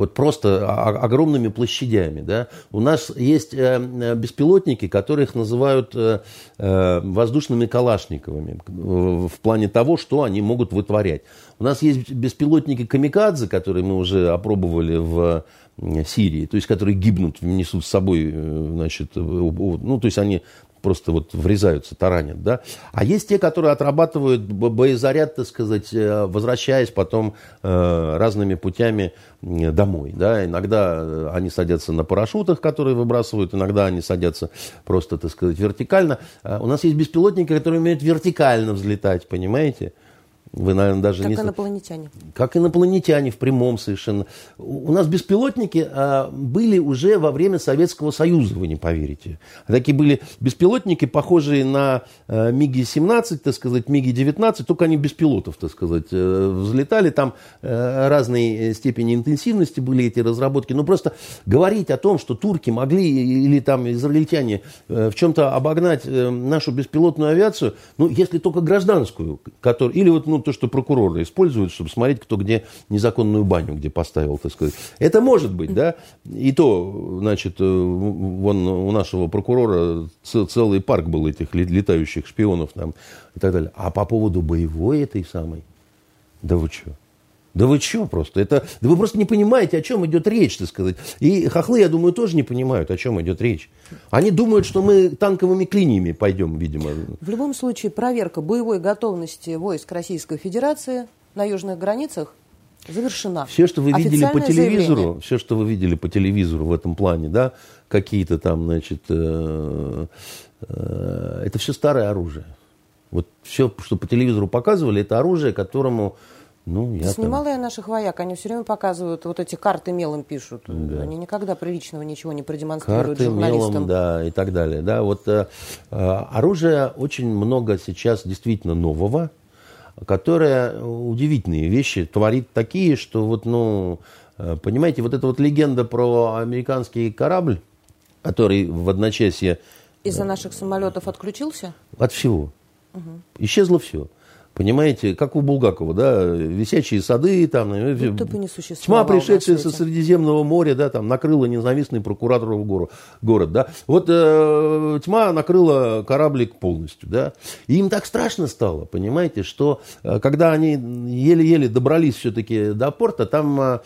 Вот просто огромными площадями. Да? У нас есть э, беспилотники, которых называют э, э, воздушными калашниковыми в плане того, что они могут вытворять. У нас есть беспилотники камикадзе, которые мы уже опробовали в Сирии, то есть которые гибнут, несут с собой, значит, ну, то есть они просто вот врезаются, таранят, да. А есть те, которые отрабатывают боезаряд, так сказать, э, возвращаясь потом э, разными путями домой, да. Иногда э, они садятся на парашютах, которые выбрасывают, иногда они садятся просто, так сказать, вертикально. У нас есть беспилотники, которые умеют вертикально взлетать, понимаете? Вы, наверное, даже как не... инопланетяне. Как инопланетяне в прямом совершенно. У нас беспилотники а, были уже во время Советского Союза, вы не поверите. Такие были беспилотники, похожие на а, МиГи-17, так сказать, МиГи-19, только они без пилотов, так сказать, а, взлетали. Там а, разные степени интенсивности были эти разработки. Но просто говорить о том, что турки могли или там израильтяне в чем-то обогнать нашу беспилотную авиацию, ну, если только гражданскую, который, или вот, ну, то, что прокуроры используют, чтобы смотреть, кто где незаконную баню где поставил, так сказать. Это может быть, да. И то, значит, э, вон у нашего прокурора целый парк был этих летающих шпионов там и так далее. А по поводу боевой этой самой, да вы что? Да вы что просто? Это, да вы просто не понимаете, о чем идет речь, так сказать. И хохлы, я думаю, тоже не понимают, о чем идет речь. Они думают, что мы танковыми клиниями пойдем, видимо. В любом случае, проверка боевой готовности войск Российской Федерации на южных границах завершена. Все, что вы видели по телевизору, заявление. все, что вы видели по телевизору в этом плане, да, какие-то там, значит, э, э, это все старое оружие. Вот все, что по телевизору показывали, это оружие, которому ну, я Снимала там... я наших вояк, они все время показывают, вот эти карты мелом пишут. Да. Они никогда приличного ничего не продемонстрируют карты журналистам. Мелом, да, и так далее. Да, вот э, э, оружия очень много сейчас действительно нового, которое удивительные вещи творит такие, что вот, ну, э, понимаете, вот эта вот легенда про американский корабль, который в одночасье... Из-за наших самолетов отключился? От всего. Угу. Исчезло все. Понимаете, как у Булгакова, да, висячие сады, там, тьма, пришедшая со Средиземного моря, да, там, накрыла ненавистный прокураторов город, город, да. Вот э, тьма накрыла кораблик полностью, да. И им так страшно стало, понимаете, что э, когда они еле-еле добрались все-таки до порта, там э,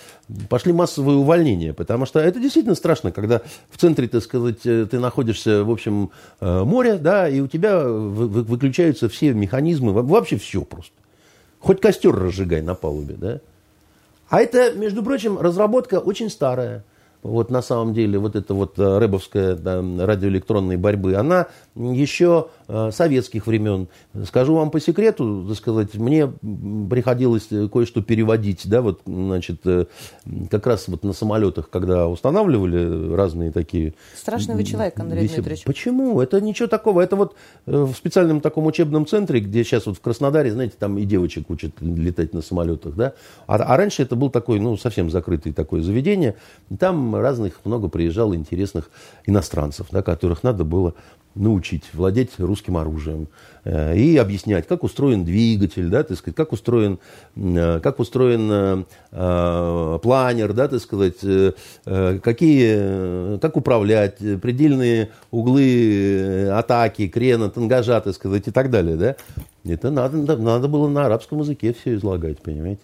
пошли массовые увольнения, потому что это действительно страшно, когда в центре, так сказать, э, ты находишься, в общем, э, море, да, и у тебя выключаются все механизмы, вообще все все просто. Хоть костер разжигай на палубе, да? А это, между прочим, разработка очень старая вот на самом деле вот эта вот э, рэбовская да, радиоэлектронной борьбы, она еще э, советских времен. Скажу вам по секрету, так сказать, мне приходилось кое-что переводить, да, вот, значит, э, как раз вот на самолетах, когда устанавливали разные такие... Страшный вы человек, Андрей виси... Дмитриевич. Почему? Это ничего такого. Это вот в специальном таком учебном центре, где сейчас вот в Краснодаре, знаете, там и девочек учат летать на самолетах, да, а, а раньше это был такой, ну, совсем закрытый такое заведение, там разных много приезжало интересных иностранцев, да, которых надо было научить владеть русским оружием э, и объяснять, как устроен двигатель, да, так сказать, как устроен, э, как устроен э, э планер, да, так сказать, э, э, какие, как управлять, предельные углы атаки, крена, тангажа, так сказать, и так далее, да. Это надо, надо было на арабском языке все излагать, понимаете.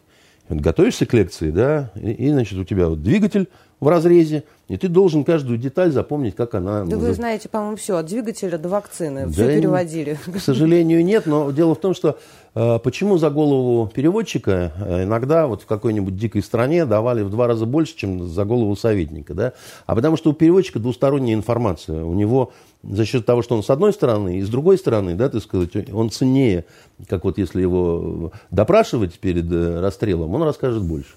Вот готовишься к лекции, да, и, и значит, у тебя вот двигатель, в разрезе, и ты должен каждую деталь запомнить, как она... Да вы знаете, по-моему, все, от двигателя до вакцины, да все переводили. К сожалению, нет, но дело в том, что э, почему за голову переводчика э, иногда вот в какой-нибудь дикой стране давали в два раза больше, чем за голову советника, да? А потому что у переводчика двусторонняя информация, у него за счет того, что он с одной стороны, и с другой стороны, да, так сказать, он ценнее, как вот если его допрашивать перед э, расстрелом, он расскажет больше.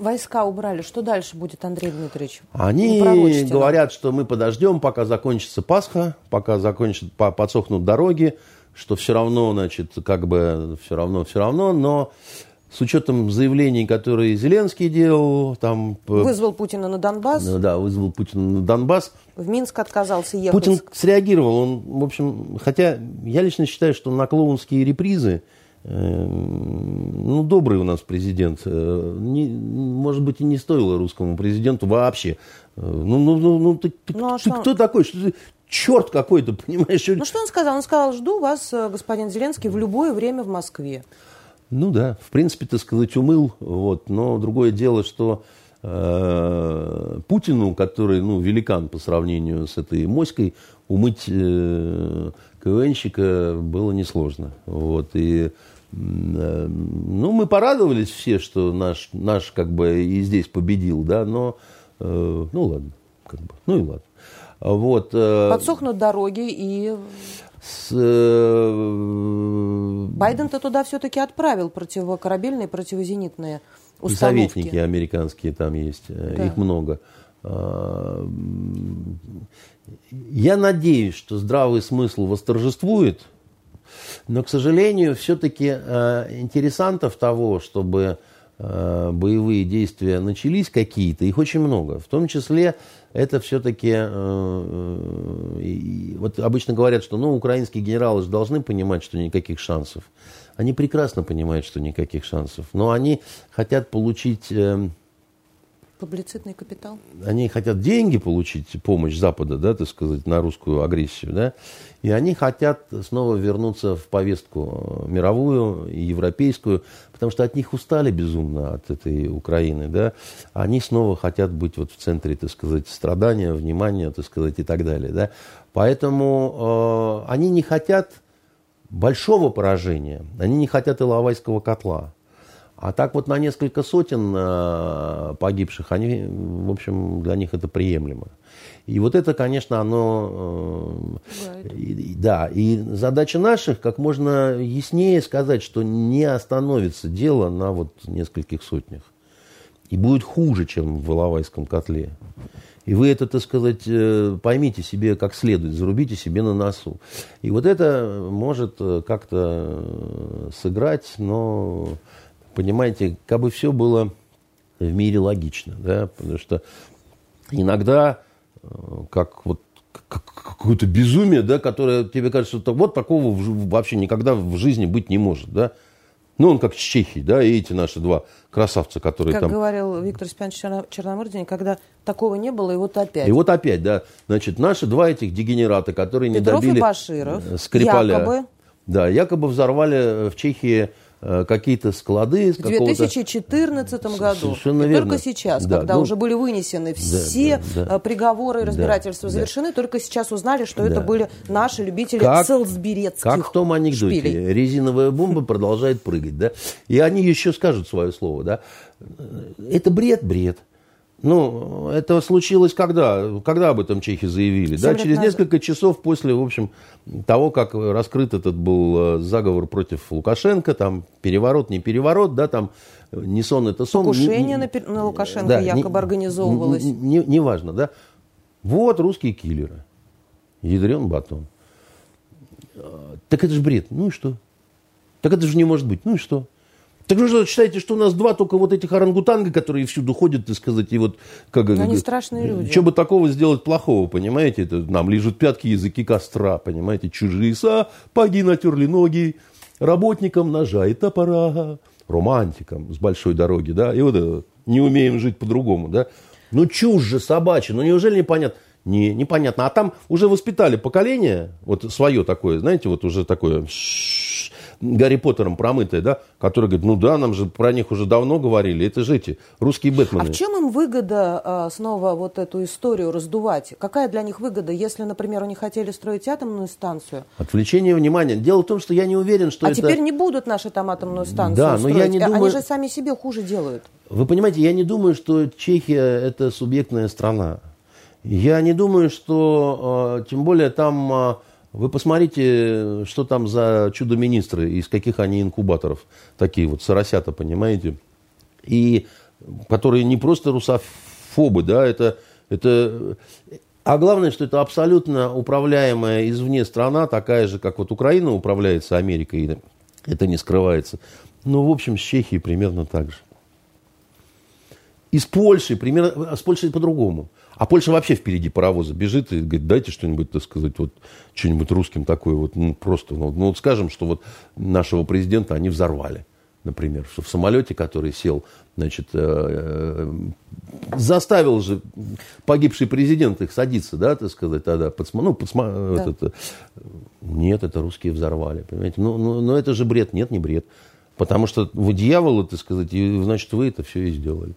Войска убрали. Что дальше будет, Андрей Дмитриевич? Они говорят, что мы подождем, пока закончится Пасха, пока закончат, подсохнут дороги, что все равно, значит, как бы все равно, все равно, но с учетом заявлений, которые Зеленский делал, там... Вызвал Путина на Донбасс. Да, вызвал Путина наДонбасс. В Минск отказался ехать. Путин среагировал, он, в общем, хотя я лично считаю, что на клоунские репризы ну, добрый у нас президент. Э, не, может быть, и не стоило русскому президенту вообще. Э, ну, ну, ну, ну ты, ну, а ты, ты кто такой? Что ты, черт какой-то, понимаешь? Ну, что он сказал? Он сказал, жду вас, э, господин Зеленский, в любое время в Москве. Ну да, в принципе, так сказать, умыл. Вот, но другое дело, что э, Путину, который, ну, великан по сравнению с этой моськой, умыть э, КВНщика было несложно. Вот, и ну, мы порадовались все, что наш, наш как бы и здесь победил, да, но, э, ну, ладно, как бы, ну и ладно. Вот. Э, Подсохнут дороги и... С, э, Байден-то туда все-таки отправил противокорабельные, противозенитные установки. И советники американские там есть, да. их много. А, я надеюсь, что здравый смысл восторжествует, но, к сожалению, все-таки э, интересантов того, чтобы э, боевые действия начались какие-то, их очень много. В том числе это все-таки, э, вот обычно говорят, что ну, украинские генералы же должны понимать, что никаких шансов. Они прекрасно понимают, что никаких шансов. Но они хотят получить... Э, Публицитный капитал. Они хотят деньги получить, помощь Запада, да, так сказать, на русскую агрессию, да, и они хотят снова вернуться в повестку мировую и европейскую, потому что от них устали безумно, от этой Украины, да, они снова хотят быть вот в центре, так сказать, страдания, внимания, так сказать, и так далее, да, поэтому э, они не хотят большого поражения, они не хотят Иловайского котла, а так вот на несколько сотен э, погибших, они, в общем, для них это приемлемо. И вот это, конечно, оно... Э, и, да, и задача наших как можно яснее сказать, что не остановится дело на вот нескольких сотнях. И будет хуже, чем в Иловайском котле. И вы это, так сказать, э, поймите себе как следует, зарубите себе на носу. И вот это может э, как-то сыграть, но понимаете, как бы все было в мире логично, да, потому что иногда, э, как вот какое-то безумие, да, которое тебе кажется, что вот такого вообще никогда в жизни быть не может, да. Ну, он как с Чехией, да, и эти наши два красавца, которые как там... Как говорил Виктор Спянович Черномырдин, когда такого не было, и вот опять. И вот опять, да. Значит, наши два этих дегенерата, которые Петров не добили... и Баширов, Скрипаля. якобы. Да, якобы взорвали в Чехии Э, какие-то склады. В 2014 году. Совершенно верно. Только сейчас, да, когда ну, уже были вынесены все да, да, приговоры и разбирательства да, завершены, да. только сейчас узнали, что да. это были наши любители как, Селсберецких Как в том анекдоте. Шпилей. Резиновая бомба продолжает прыгать. Да? И они еще скажут свое слово. Да? Это бред, бред. Ну, это случилось когда? Когда об этом чехи заявили? Да, через назад. несколько часов после, в общем, того, как раскрыт этот был э, заговор против Лукашенко, там переворот, не переворот, да, там не сон, это сон. Покушение не, на, на Лукашенко да, якобы не, организовывалось. Не, не, не важно, да. Вот русские киллеры. Ядрен батон. Так это же бред. Ну и что? Так это же не может быть. Ну и что? Так вы что, считаете, что у нас два только вот этих орангутанга, которые всюду ходят, так сказать, и вот... Как, Но они страшные люди. Что бы такого сделать плохого, понимаете? Это нам лежат пятки языки костра, понимаете? Чужие сапоги натерли ноги, работникам ножа и топора, романтикам с большой дороги, да? И вот это, не умеем жить по-другому, да? Ну чушь же собачья, ну неужели непонятно? Не, непонятно. А там уже воспитали поколение, вот свое такое, знаете, вот уже такое Гарри Поттером промытая, да, который говорит, ну да, нам же про них уже давно говорили, это же эти русские Бэтмены. А в чем им выгода а, снова вот эту историю раздувать? Какая для них выгода, если, например, они хотели строить атомную станцию? Отвлечение внимания. Дело в том, что я не уверен, что а это... теперь не будут наши там атомную станцию да, строить. Но я не думаю... Они же сами себе хуже делают. Вы понимаете, я не думаю, что Чехия это субъектная страна. Я не думаю, что, а, тем более там а, вы посмотрите, что там за чудо-министры, из каких они инкубаторов. Такие вот соросята, понимаете? И которые не просто русофобы, да, это, это... А главное, что это абсолютно управляемая извне страна, такая же, как вот Украина управляется Америкой, это не скрывается. Ну, в общем, с Чехией примерно так же. И с Польшей примерно, а с Польшей по-другому. А Польша вообще впереди паровоза бежит и говорит, дайте что-нибудь, так сказать, вот что-нибудь русским такое, вот, ну, просто, ну, ну, вот скажем, что вот нашего президента они взорвали, например, что в самолете, который сел, значит, э, э, заставил же погибший президент их садиться, да, так сказать, тогда, подсма, ну, подсма, да. этот, нет, это русские взорвали, понимаете, ну, ну, ну, это же бред, нет, не бред, потому что вы дьяволы, так сказать, и, значит, вы это все и сделали.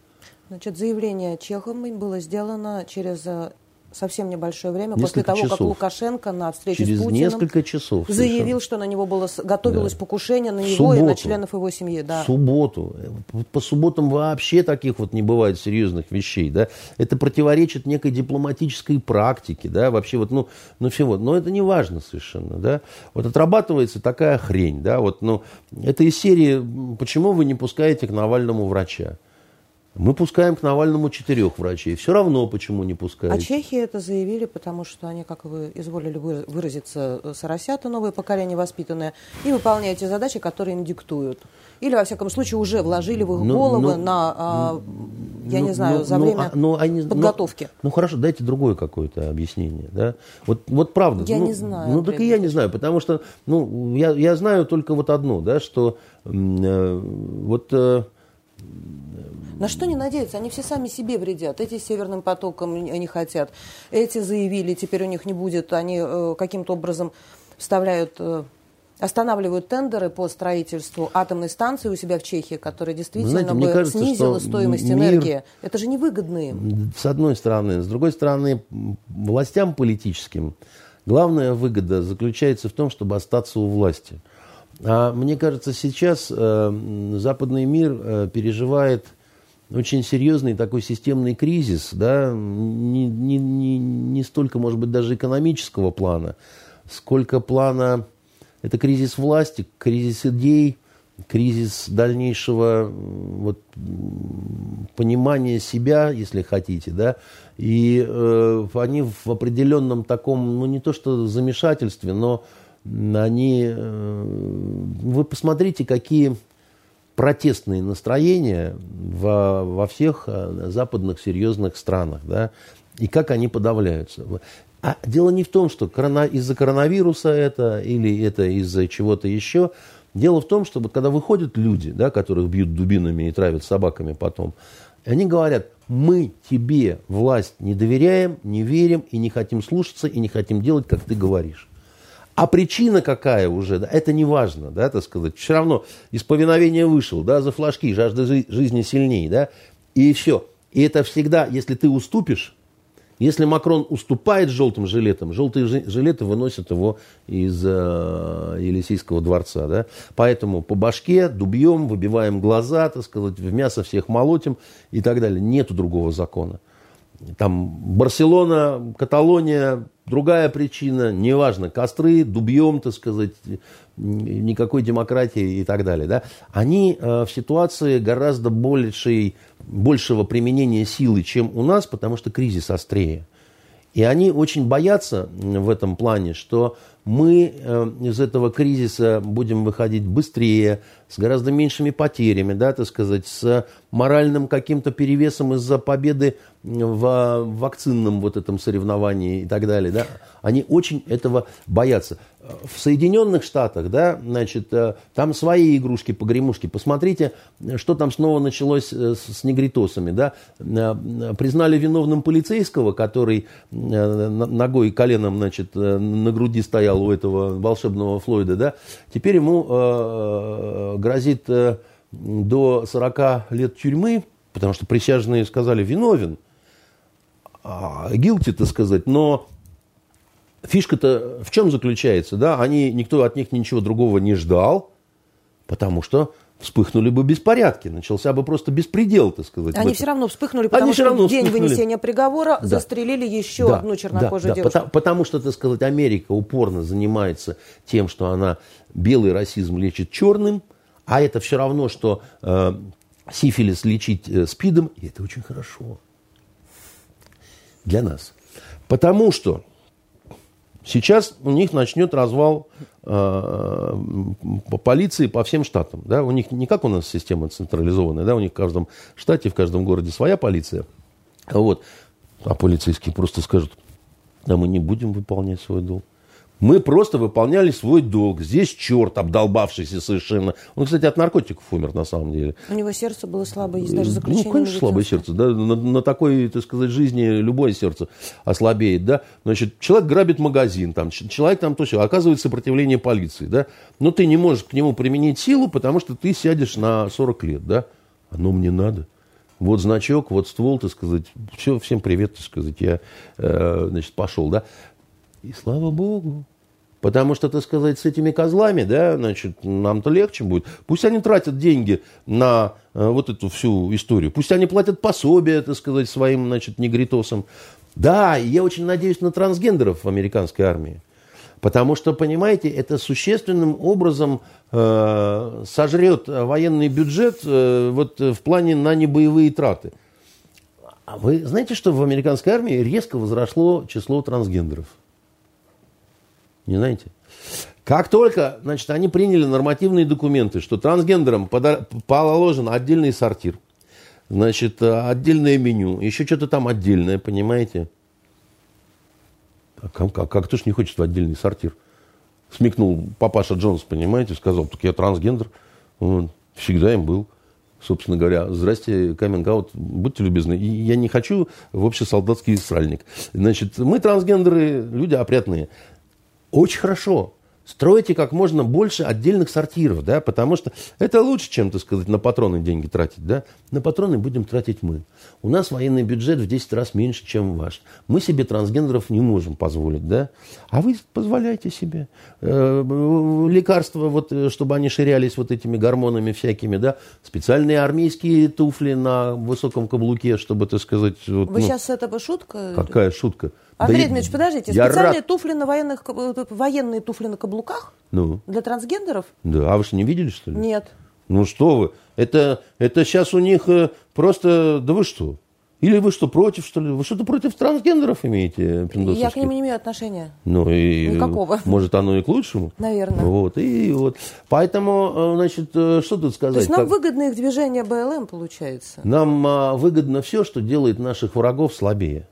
Значит, заявление Чехом было сделано через э, совсем небольшое время Несколько после того, часов. как Лукашенко на встрече Через с Путиным несколько часов. заявил, совершенно. что на него было готовилось Да. покушение на него и на субботу. членов его семьи. Да. В субботу. По- субботам вообще таких вот не бывает серьезных вещей, да. Это противоречит некой дипломатической практике, да, вообще вот, ну, ну всего. Но это не важно совершенно, да. Вот отрабатывается такая хрень, да, вот, ну, это из серии «Почему вы не пускаете к Навальному врача?» Мы пускаем к Навальному четырех врачей. Все равно почему не А пускаете. чехи это заявили, потому что они, как вы изволили вы- выразиться, э, соросята, новое поколение воспитанное, и выполняют те задачи, которые им диктуют. Или, во всяком случае, уже вложили в их Ну, головы ну, на, а, я Ну, не знаю, ну, за ну, время а- ну, они- ну, подготовки. Ну, хорошо, дайте другое какое-то объяснение, да? Вот, вот правда. Я ну, не знаю, Ну, так и я не знаю, потому что, ну, я, я знаю только вот одно, да, что э, вот э, На что не надеются? Они все сами себе вредят. Эти северным потоком не хотят. Эти заявили, теперь у них не будет. Они э, каким-то образом вставляют, э, останавливают тендеры по строительству атомной станции у себя в Чехии, которая действительно знаете, бы кажется, снизила стоимость мир- энергии. Это же невыгодно им. с одной стороны. С другой стороны, властям политическим главная выгода заключается в том, чтобы остаться у власти. А мне кажется, сейчас э, западный мир э, переживает очень серьезный такой системный кризис, да, не, не, не, не столько, может быть, даже экономического плана, сколько плана, это кризис власти, кризис идей, кризис дальнейшего вот, понимания себя, если хотите, да, и э, они в определенном таком, ну не то что замешательстве, но они, э, вы посмотрите, какие протестные настроения во, во всех э, западных серьезных странах, да, и как они подавляются. А дело не в том, что корона- из-за коронавируса это или это из-за чего-то еще. Дело в том, что вот когда выходят люди, да, которых бьют дубинами и травят собаками потом, они говорят, мы тебе власть не доверяем, не верим и не хотим слушаться и не хотим делать, как ты говоришь. А причина какая уже, да, это не важно, да, так сказать. Все равно из повиновения вышел, да, за флажки, жажда жи- жизни сильнее, да, и все. И это всегда, если ты уступишь, если Макрон уступает желтым жилетом, желтые жи- жилеты выносят его из э, Елисейского дворца. Да? Поэтому по башке дубьем, выбиваем глаза, так сказать, в мясо всех молотим и так далее. Нету другого закона. Там Барселона, Каталония, другая причина, неважно, костры, дубьем, так сказать, никакой демократии и так далее. Да? Они э, в ситуации гораздо большей, большего применения силы, чем у нас, потому что кризис острее. И они очень боятся в этом плане, что мы э, из этого кризиса будем выходить быстрее, с гораздо меньшими потерями, да, так сказать, с моральным каким-то перевесом из-за победы в вакцинном вот этом соревновании и так далее. Да. Они очень этого боятся. В Соединенных Штатах, да, значит, э, там свои игрушки-погремушки. Посмотрите, что там снова началось э, с, негритосами, да. Признали виновным полицейского, который ногой и коленом, значит, на груди стоял у этого волшебного Флойда, да. Теперь ему э, грозит э, до 40 лет тюрьмы, потому что присяжные сказали виновен, а, guilty, так сказать, но фишка-то в чем заключается, да? Они, никто от них ничего другого не ждал, потому что вспыхнули бы беспорядки, начался бы просто беспредел, так сказать. Они все равно вспыхнули, потому Они что равно в день вспыхнули. вынесения приговора Да. застрелили еще Да, одну чернокожую да, да, девушку. потому, потому что, так сказать, Америка упорно занимается тем, что она белый расизм лечит черным, а это все равно, что э, сифилис лечить э, спидом, и это очень хорошо для нас. Потому что сейчас у них начнет развал э, по полиции по всем штатам. Да? У них не как у нас система централизованная, да? у них в каждом штате, в каждом городе своя полиция. Вот. А полицейские просто скажут, а мы не будем выполнять свой долг. Мы просто выполняли свой долг. Здесь черт, обдолбавшийся совершенно. Он, кстати, от наркотиков умер на самом деле. У него сердце было слабое, есть даже заключение. Ну, конечно, слабое сердце. Да? На, на такой, так сказать, жизни любое сердце ослабеет. Да? Значит, человек грабит магазин, там, человек там то все, оказывает сопротивление полиции. Да? Но ты не можешь к нему применить силу, потому что ты сядешь на 40 лет. Да? Оно мне надо. Вот значок, вот ствол, так сказать. Все, всем привет, так сказать. Я, э, значит, пошел, да. И слава богу. Потому что, так сказать, с этими козлами, да, значит, нам-то легче будет. Пусть они тратят деньги на э, вот эту всю историю. Пусть они платят пособие, так сказать, своим, значит, негритосам. Да, я очень надеюсь на трансгендеров в американской армии. Потому что, понимаете, это существенным образом э, сожрет военный бюджет э, вот в плане на небоевые траты. А вы знаете, что в американской армии резко возросло число трансгендеров? Не знаете? Как только значит, они приняли нормативные документы, что трансгендерам положен отдельный сортир, значит, отдельное меню, еще что-то там отдельное, понимаете? А как, как, как кто ж не хочет в отдельный сортир? Смекнул папаша Джонс, понимаете, сказал, так я трансгендер, вот, всегда им был собственно говоря, здрасте, каминг будьте любезны. Я не хочу в общесолдатский сральник. Значит, мы трансгендеры, люди опрятные. Очень хорошо. Стройте как можно больше отдельных сортиров, да, потому что это лучше, чем, так сказать, на патроны деньги тратить, да. На патроны будем тратить мы. У нас военный бюджет в 10 раз меньше, чем ваш. Мы себе трансгендеров не можем позволить, да. А вы позволяете себе. Э, лекарства, вот, э, чтобы они ширялись вот этими гормонами всякими, да. Специальные армейские туфли на высоком каблуке, чтобы, так сказать... Вот, вы ну, сейчас это шутка? Какая шутка? Андрей да Дмитриевич, подождите, я специальные рад... туфли на военных, э, военные туфли на каблуках? Ну? Для трансгендеров? Да, а вы что, не видели, что ли? Нет. Ну что вы, это, это сейчас у них э, просто, да вы что? Или вы что, против, что ли? Вы что-то против трансгендеров имеете, Я к ним не имею отношения. Ну, и, Никакого. Может, оно и к лучшему? Наверное. Вот, и вот. Поэтому, э, значит, что тут сказать? То есть нам как... выгодно их движение БЛМ, получается? Нам а, выгодно все, что делает наших врагов слабее.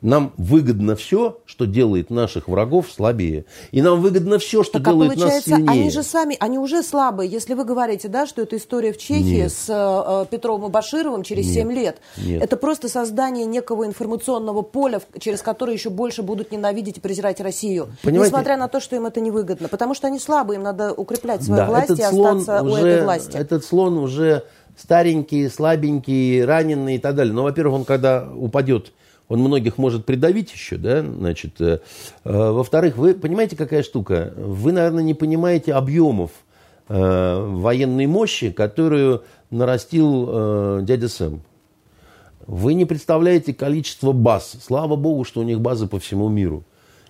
Нам выгодно все, что делает наших врагов слабее. И нам выгодно все, что так, а делает а нас сильнее. Они же сами, они уже слабые. Если вы говорите, да, что это история в Чехии Нет. с э, Петровым и Башировым через Нет. 7 лет. Нет. Это просто создание некого информационного поля, через которое еще больше будут ненавидеть и презирать Россию. Понимаете? Несмотря на то, что им это невыгодно. Потому что они слабые, им надо укреплять свою да, власть и остаться уже, у этой власти. Этот слон уже старенький, слабенький, раненый и так далее. Но, во-первых, он когда упадет он многих может придавить еще, да, значит. Э, э, во-вторых, вы понимаете, какая штука? Вы, наверное, не понимаете объемов э, военной мощи, которую нарастил дядя Сэм. Вы не представляете количество баз. Слава богу, что у них базы по всему миру.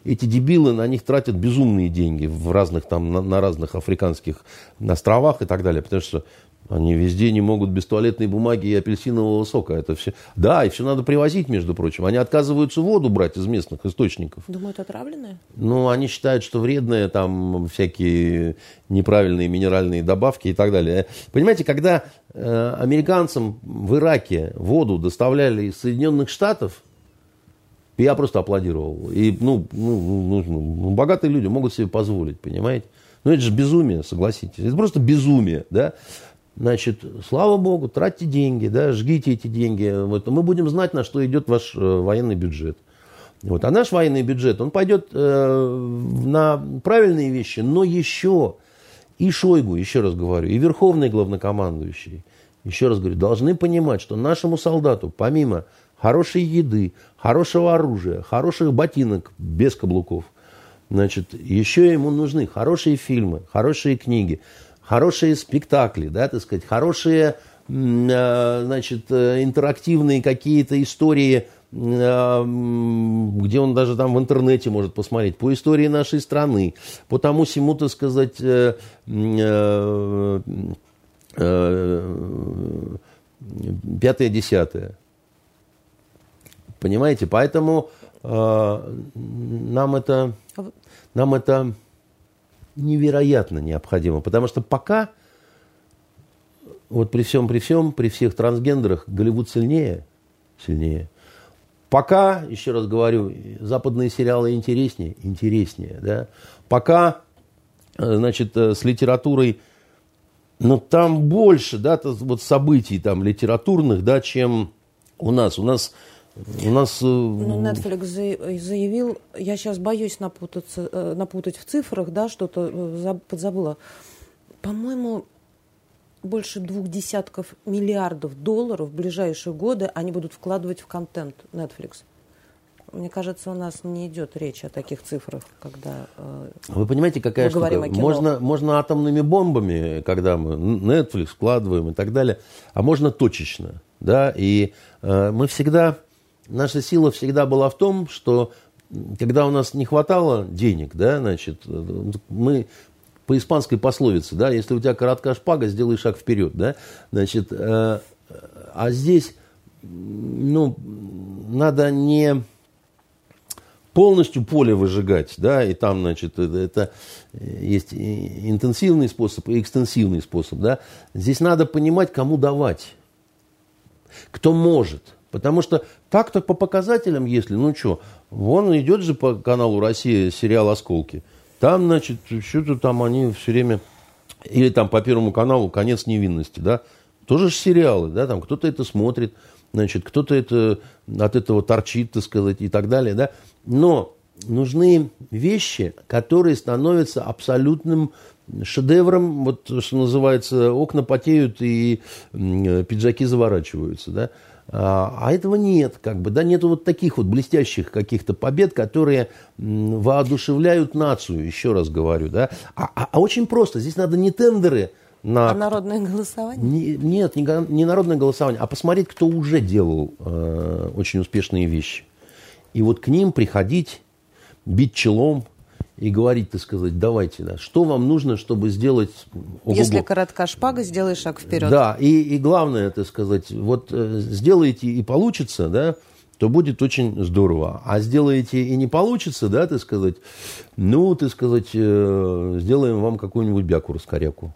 Эти дебилы на них тратят безумные деньги в разных, там, на, на разных африканских островах и так далее. Потому что они везде не могут без туалетной бумаги и апельсинового сока. Это все. Да, и все надо привозить, между прочим. Они отказываются воду брать из местных источников. Думают, отравленное? Ну, они считают, что вредные там всякие неправильные минеральные добавки и так далее. Понимаете, когда э, американцам в Ираке воду доставляли из Соединенных Штатов, я просто аплодировал. И, ну, ну, ну, ну, богатые люди могут себе позволить, понимаете? Ну, это же безумие, согласитесь. Это просто безумие, да? Значит, слава богу, тратьте деньги, да, жгите эти деньги. Вот, мы будем знать, на что идет ваш э, военный бюджет. Вот. А наш военный бюджет, он пойдет э, на правильные вещи, но еще и Шойгу, еще раз говорю, и Верховный главнокомандующий, еще раз говорю, должны понимать, что нашему солдату, помимо хорошей еды, хорошего оружия, хороших ботинок без каблуков, значит, еще ему нужны хорошие фильмы, хорошие книги, хорошие спектакли, да, так сказать, хорошие, э, значит, э, интерактивные какие-то истории, э, где он даже там в интернете может посмотреть, по истории нашей страны, по тому всему, так сказать, пятое-десятое. Понимаете? Поэтому нам это, а нам это невероятно необходимо. Потому что пока, вот при всем, при всем, при всех трансгендерах Голливуд сильнее, сильнее. Пока, еще раз говорю, западные сериалы интереснее, интереснее, да. Пока, э, значит, э, с литературой, ну, там больше, да, вот событий там литературных, да, чем у нас. У нас у нас... Э, ну, Netflix заявил, я сейчас боюсь напутаться, э, напутать в цифрах, да, что-то э, подзабыла. По-моему, больше двух десятков миллиардов долларов в ближайшие годы они будут вкладывать в контент Netflix. Мне кажется, у нас не идет речь о таких цифрах, когда э, Вы понимаете, какая штука? Можно, можно атомными бомбами, когда мы Netflix вкладываем и так далее, а можно точечно. Да? И э, мы всегда, наша сила всегда была в том, что когда у нас не хватало денег, да, значит, мы по испанской пословице, да, если у тебя короткая шпага, сделай шаг вперед, да, значит, э, а здесь, ну, надо не полностью поле выжигать, да, и там, значит, это, это есть интенсивный способ и экстенсивный способ, да. Здесь надо понимать, кому давать, кто может. Потому что так-то по показателям, если, ну что, вон идет же по каналу Россия сериал «Осколки». Там, значит, что-то там они все время... Или там по Первому каналу «Конец невинности», да. Тоже же сериалы, да, там кто-то это смотрит, значит, кто-то это, от этого торчит, так сказать, и так далее, да. Но нужны вещи, которые становятся абсолютным шедевром, вот что называется, окна потеют и пиджаки заворачиваются, да. А, а этого нет, как бы, да, нету вот таких вот блестящих каких-то побед, которые воодушевляют нацию, еще раз говорю, да. А, а, а очень просто, здесь надо не тендеры, на... А народное голосование? Не, нет, не, не народное голосование, а посмотреть, кто уже делал э, очень успешные вещи. И вот к ним приходить, бить челом и говорить, так сказать, давайте, да, что вам нужно, чтобы сделать... Ого-го. Если коротка шпага, сделай шаг вперед. Да, и, и главное, так сказать, вот э, сделаете и получится, да, то будет очень здорово. А сделаете и не получится, да, так сказать, ну, так сказать, э, сделаем вам какую-нибудь бяку-раскоряку.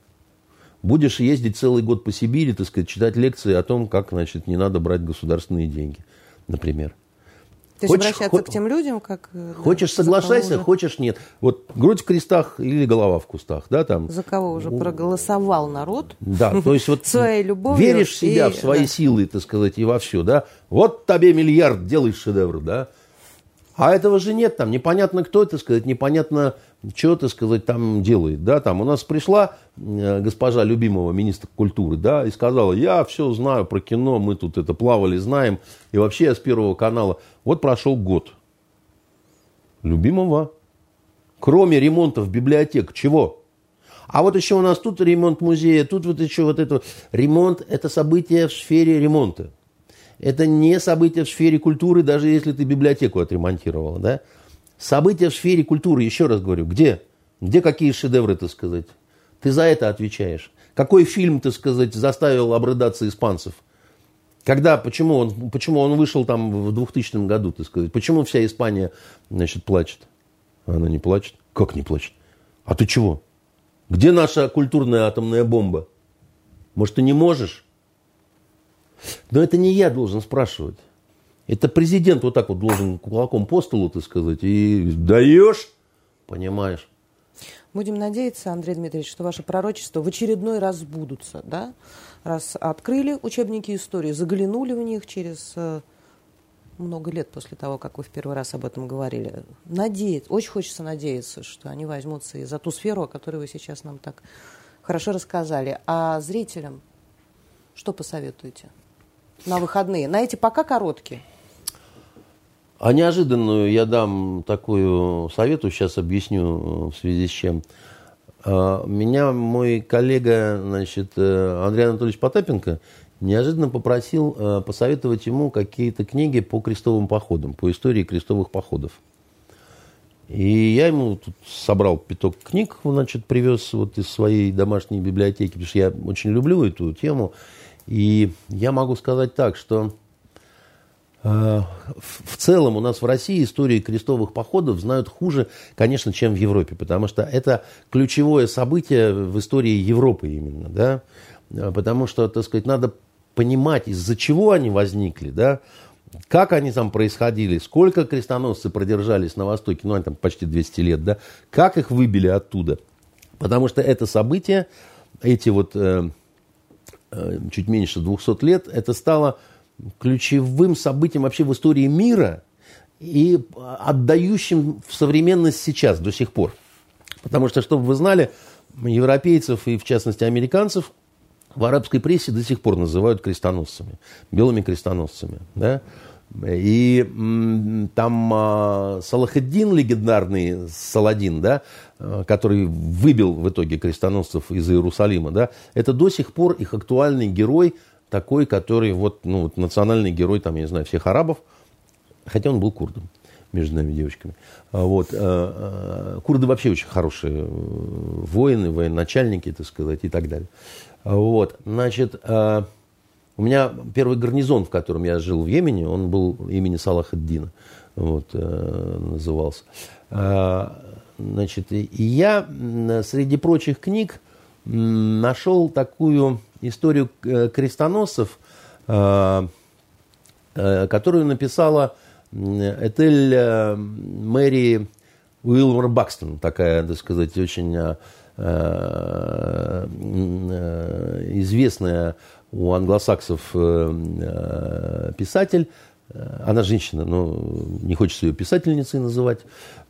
Будешь ездить целый год по Сибири, так сказать, читать лекции о том, как, значит, не надо брать государственные деньги, например. То есть хочешь, обращаться к тем людям, как... Э, хочешь да, соглашайся, хочешь нет. Вот грудь в крестах или голова в кустах, да, там. За кого уже проголосовал народ. Да, то есть вот своей любовью. Веришь в себя, и, в свои да. силы, так сказать, и во все, да. Вот тебе миллиард, делай шедевр, да. А этого же нет, там непонятно кто, это сказать, непонятно, что, так сказать, там делает, да, там у нас пришла э, госпожа любимого министра культуры, да, и сказала, я все знаю про кино, мы тут это плавали, знаем, и вообще я с Первого канала, вот прошел год. Любимого. Кроме ремонтов библиотек, чего? А вот еще у нас тут ремонт музея, тут вот еще вот это. Ремонт – это событие в сфере ремонта. Это не событие в сфере культуры, даже если ты библиотеку отремонтировал, да? События в сфере культуры, еще раз говорю, где? Где какие шедевры, так сказать? Ты за это отвечаешь. Какой фильм, так сказать, заставил обрыдаться испанцев? Когда, почему он, почему он вышел там в 2000 году, так сказать? Почему вся Испания, значит, плачет? Она не плачет. Как не плачет? А ты чего? Где наша культурная атомная бомба? Может, ты не можешь? Но это не я должен спрашивать. Это президент вот так вот должен кулаком по столу, так сказать, и даешь, понимаешь. Будем надеяться, Андрей Дмитриевич, что ваши пророчества в очередной раз сбудутся, да? Раз открыли учебники истории, заглянули в них через э, много лет после того, как вы в первый раз об этом говорили. Надеяться, очень хочется надеяться, что они возьмутся и за ту сферу, о которой вы сейчас нам так хорошо рассказали. А зрителям что посоветуете? на выходные? На эти пока короткие. А неожиданную я дам такую совету, сейчас объясню в связи с чем. А, меня мой коллега, значит, э, Андрей Анатольевич Потапенко неожиданно попросил э, посоветовать ему какие-то книги по крестовым походам, по истории крестовых походов. И я ему тут собрал пяток книг, значит, привез вот из своей домашней библиотеки, потому что я очень люблю эту тему. И я могу сказать так, что в целом у нас в России истории крестовых походов знают хуже, конечно, чем в Европе, потому что это ключевое событие в истории Европы именно, да, потому что, так сказать, надо понимать, из-за чего они возникли, да, как они там происходили, сколько крестоносцы продержались на Востоке, ну, они там почти 200 лет, да, как их выбили оттуда, потому что это событие, эти вот э, Э, чуть меньше 200 лет, это стало ключевым событием вообще в истории мира и отдающим в современность сейчас, до сих пор. Потому что, чтобы вы знали, европейцев и, в частности, американцев в арабской прессе до сих пор называют крестоносцами, белыми крестоносцами. Да? И там э, Салахеддин, легендарный Саладин, да, э, который выбил в итоге крестоносцев из Иерусалима, да, это до сих пор их актуальный герой, такой, который вот, ну, вот национальный герой, там, я не знаю, всех арабов, хотя он был курдом между нами девочками. А вот. Э, э, курды вообще очень хорошие воины, военачальники, так сказать, и так далее. Вот, значит, э, у меня первый гарнизон, в котором я жил в Йемене, он был имени Салаха Дина, вот, э, назывался. Э, значит, и я среди прочих книг нашел такую историю крестоносцев, которую написала Этель Мэри Уилмор Бакстон, такая, так сказать, очень Э, э, известная у англосаксов э, писатель, она женщина, но не хочется ее писательницей называть.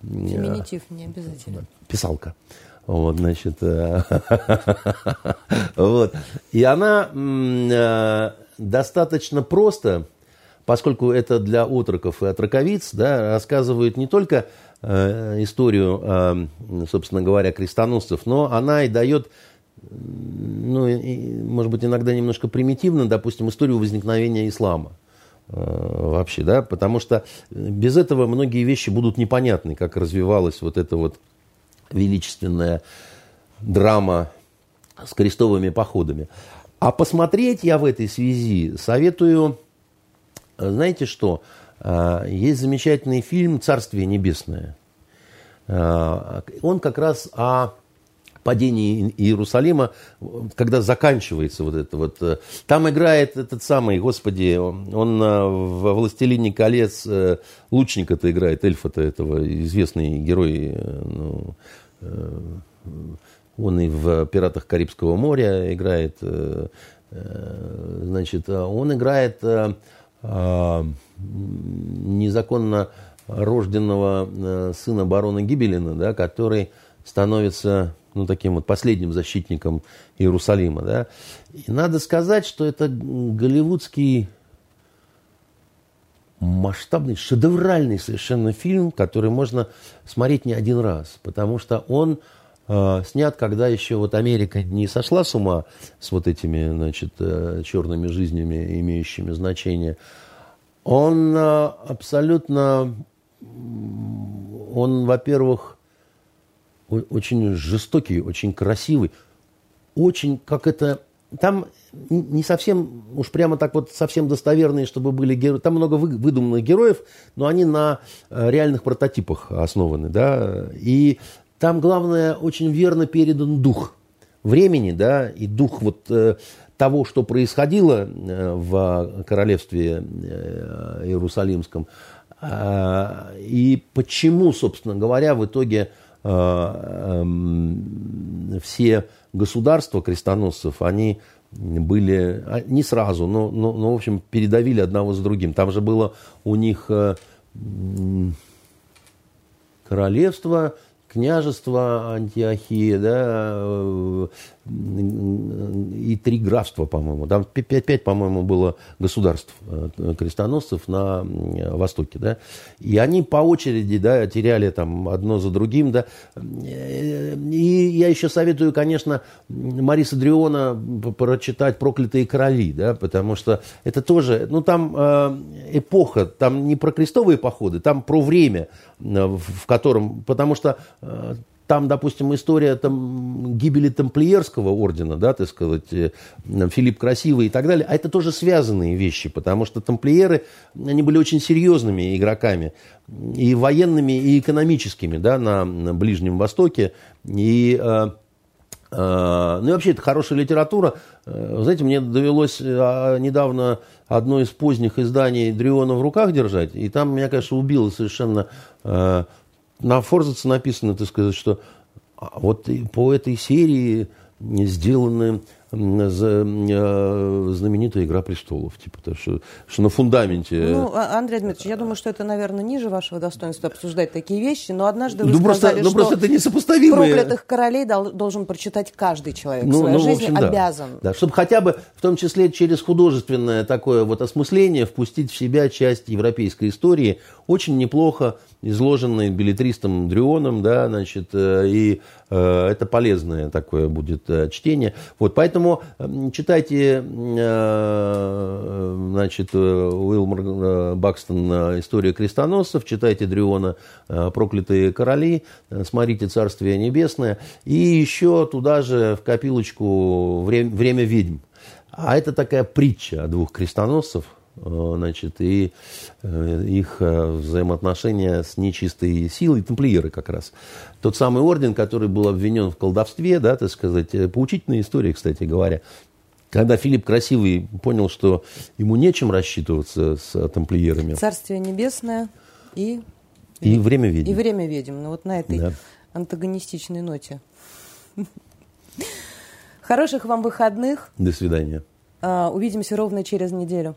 Феминитив не обязательно. Писалка. Вот, значит, вот. И она достаточно просто, поскольку это для отроков и отроковиц, да, рассказывает не только Э, историю, э, собственно говоря, крестоносцев, но она и дает, ну, и, может быть, иногда немножко примитивно, допустим, историю возникновения ислама э, вообще, да, потому что без этого многие вещи будут непонятны, как развивалась вот эта вот величественная драма с крестовыми походами. А посмотреть я в этой связи советую, знаете что, а, есть замечательный фильм «Царствие небесное». А, он как раз о падении Иерусалима, когда заканчивается вот это вот. Э, там играет этот самый, господи, он э, в «Властелине колец» э, лучника-то играет, эльфа-то этого, известный герой, ну, он и в «Пиратах Карибского моря» играет, значит, он играет незаконно рожденного э, сына барона Гибелина, да, который становится ну, таким вот последним защитником Иерусалима. Да. И надо сказать, что это голливудский масштабный, шедевральный совершенно фильм, который можно смотреть не один раз, потому что он э, снят, когда еще вот Америка не сошла с ума с вот этими, значит, э, черными жизнями, имеющими значение, он э, абсолютно, он, во-первых, очень жестокий, очень красивый, очень, как это, там не совсем, уж прямо так вот совсем достоверные, чтобы были герои. Там много выдуманных героев, но они на э, реальных прототипах основаны, да. И там, главное, очень верно передан дух времени, да, и дух вот э, того, что происходило э, в королевстве Иерусалимском, э, и почему, собственно говоря, в итоге эм, все государства крестоносцев, они были а, не сразу, но, но, но в общем, передавили одного за другим. Там же было у них королевство, княжество Антиохия, да, э, и три графства, по-моему. Там пять, по-моему, было государств э, крестоносцев на Востоке, да. И они по очереди, да, теряли там одно за другим, да. И я еще советую, конечно, Мариса Дриона прочитать «Проклятые короли», да, потому что это тоже, ну, там э, эпоха, там не про крестовые походы, там про время, в котором, потому что там, допустим, история там, гибели тамплиерского ордена, да, так сказать, э, Филипп Красивый и так далее, а это тоже связанные вещи, потому что тамплиеры, они были очень серьезными игроками, и военными, и экономическими, да, на, на Ближнем Востоке, и... Э, э, ну и вообще, это хорошая литература. Знаете, мне довелось недавно одно из поздних изданий Дриона в руках держать, и там меня, конечно, убило совершенно на Форзаце написано, так сказать, что а, вот по этой серии сделаны знаменитая «Игра престолов». Типа, то, что, что на фундаменте... Ну, а, Андрей Дмитриевич, я думаю, что это, наверное, ниже вашего достоинства обсуждать такие вещи, но однажды вы ну, сказали, просто, ну, просто это несопоставимые... проклятых королей должен прочитать каждый человек ну, в своей ну, жизни, в общем, обязан. Да. да, чтобы хотя бы, в том числе через художественное такое вот осмысление, впустить в себя часть европейской истории, очень неплохо изложенный билетристом Дрионом, да, значит, э, и э, это полезное такое будет э, чтение. Вот, поэтому читайте, значит, Уилмор Бакстон «История крестоносцев», читайте Дриона «Проклятые короли», смотрите «Царствие небесное», и еще туда же в копилочку «Время, ведьм». А это такая притча о двух крестоносцев – значит, и э, их э, взаимоотношения с нечистой силой, тамплиеры как раз. Тот самый орден, который был обвинен в колдовстве, да, так сказать, поучительная история, кстати говоря. Когда Филипп Красивый понял, что ему нечем рассчитываться с тамплиерами. Царствие небесное и... И время ведьм. И время ведьм. Ну вот на этой да. антагонистичной ноте. Хороших вам выходных. До свидания. А, увидимся ровно через неделю.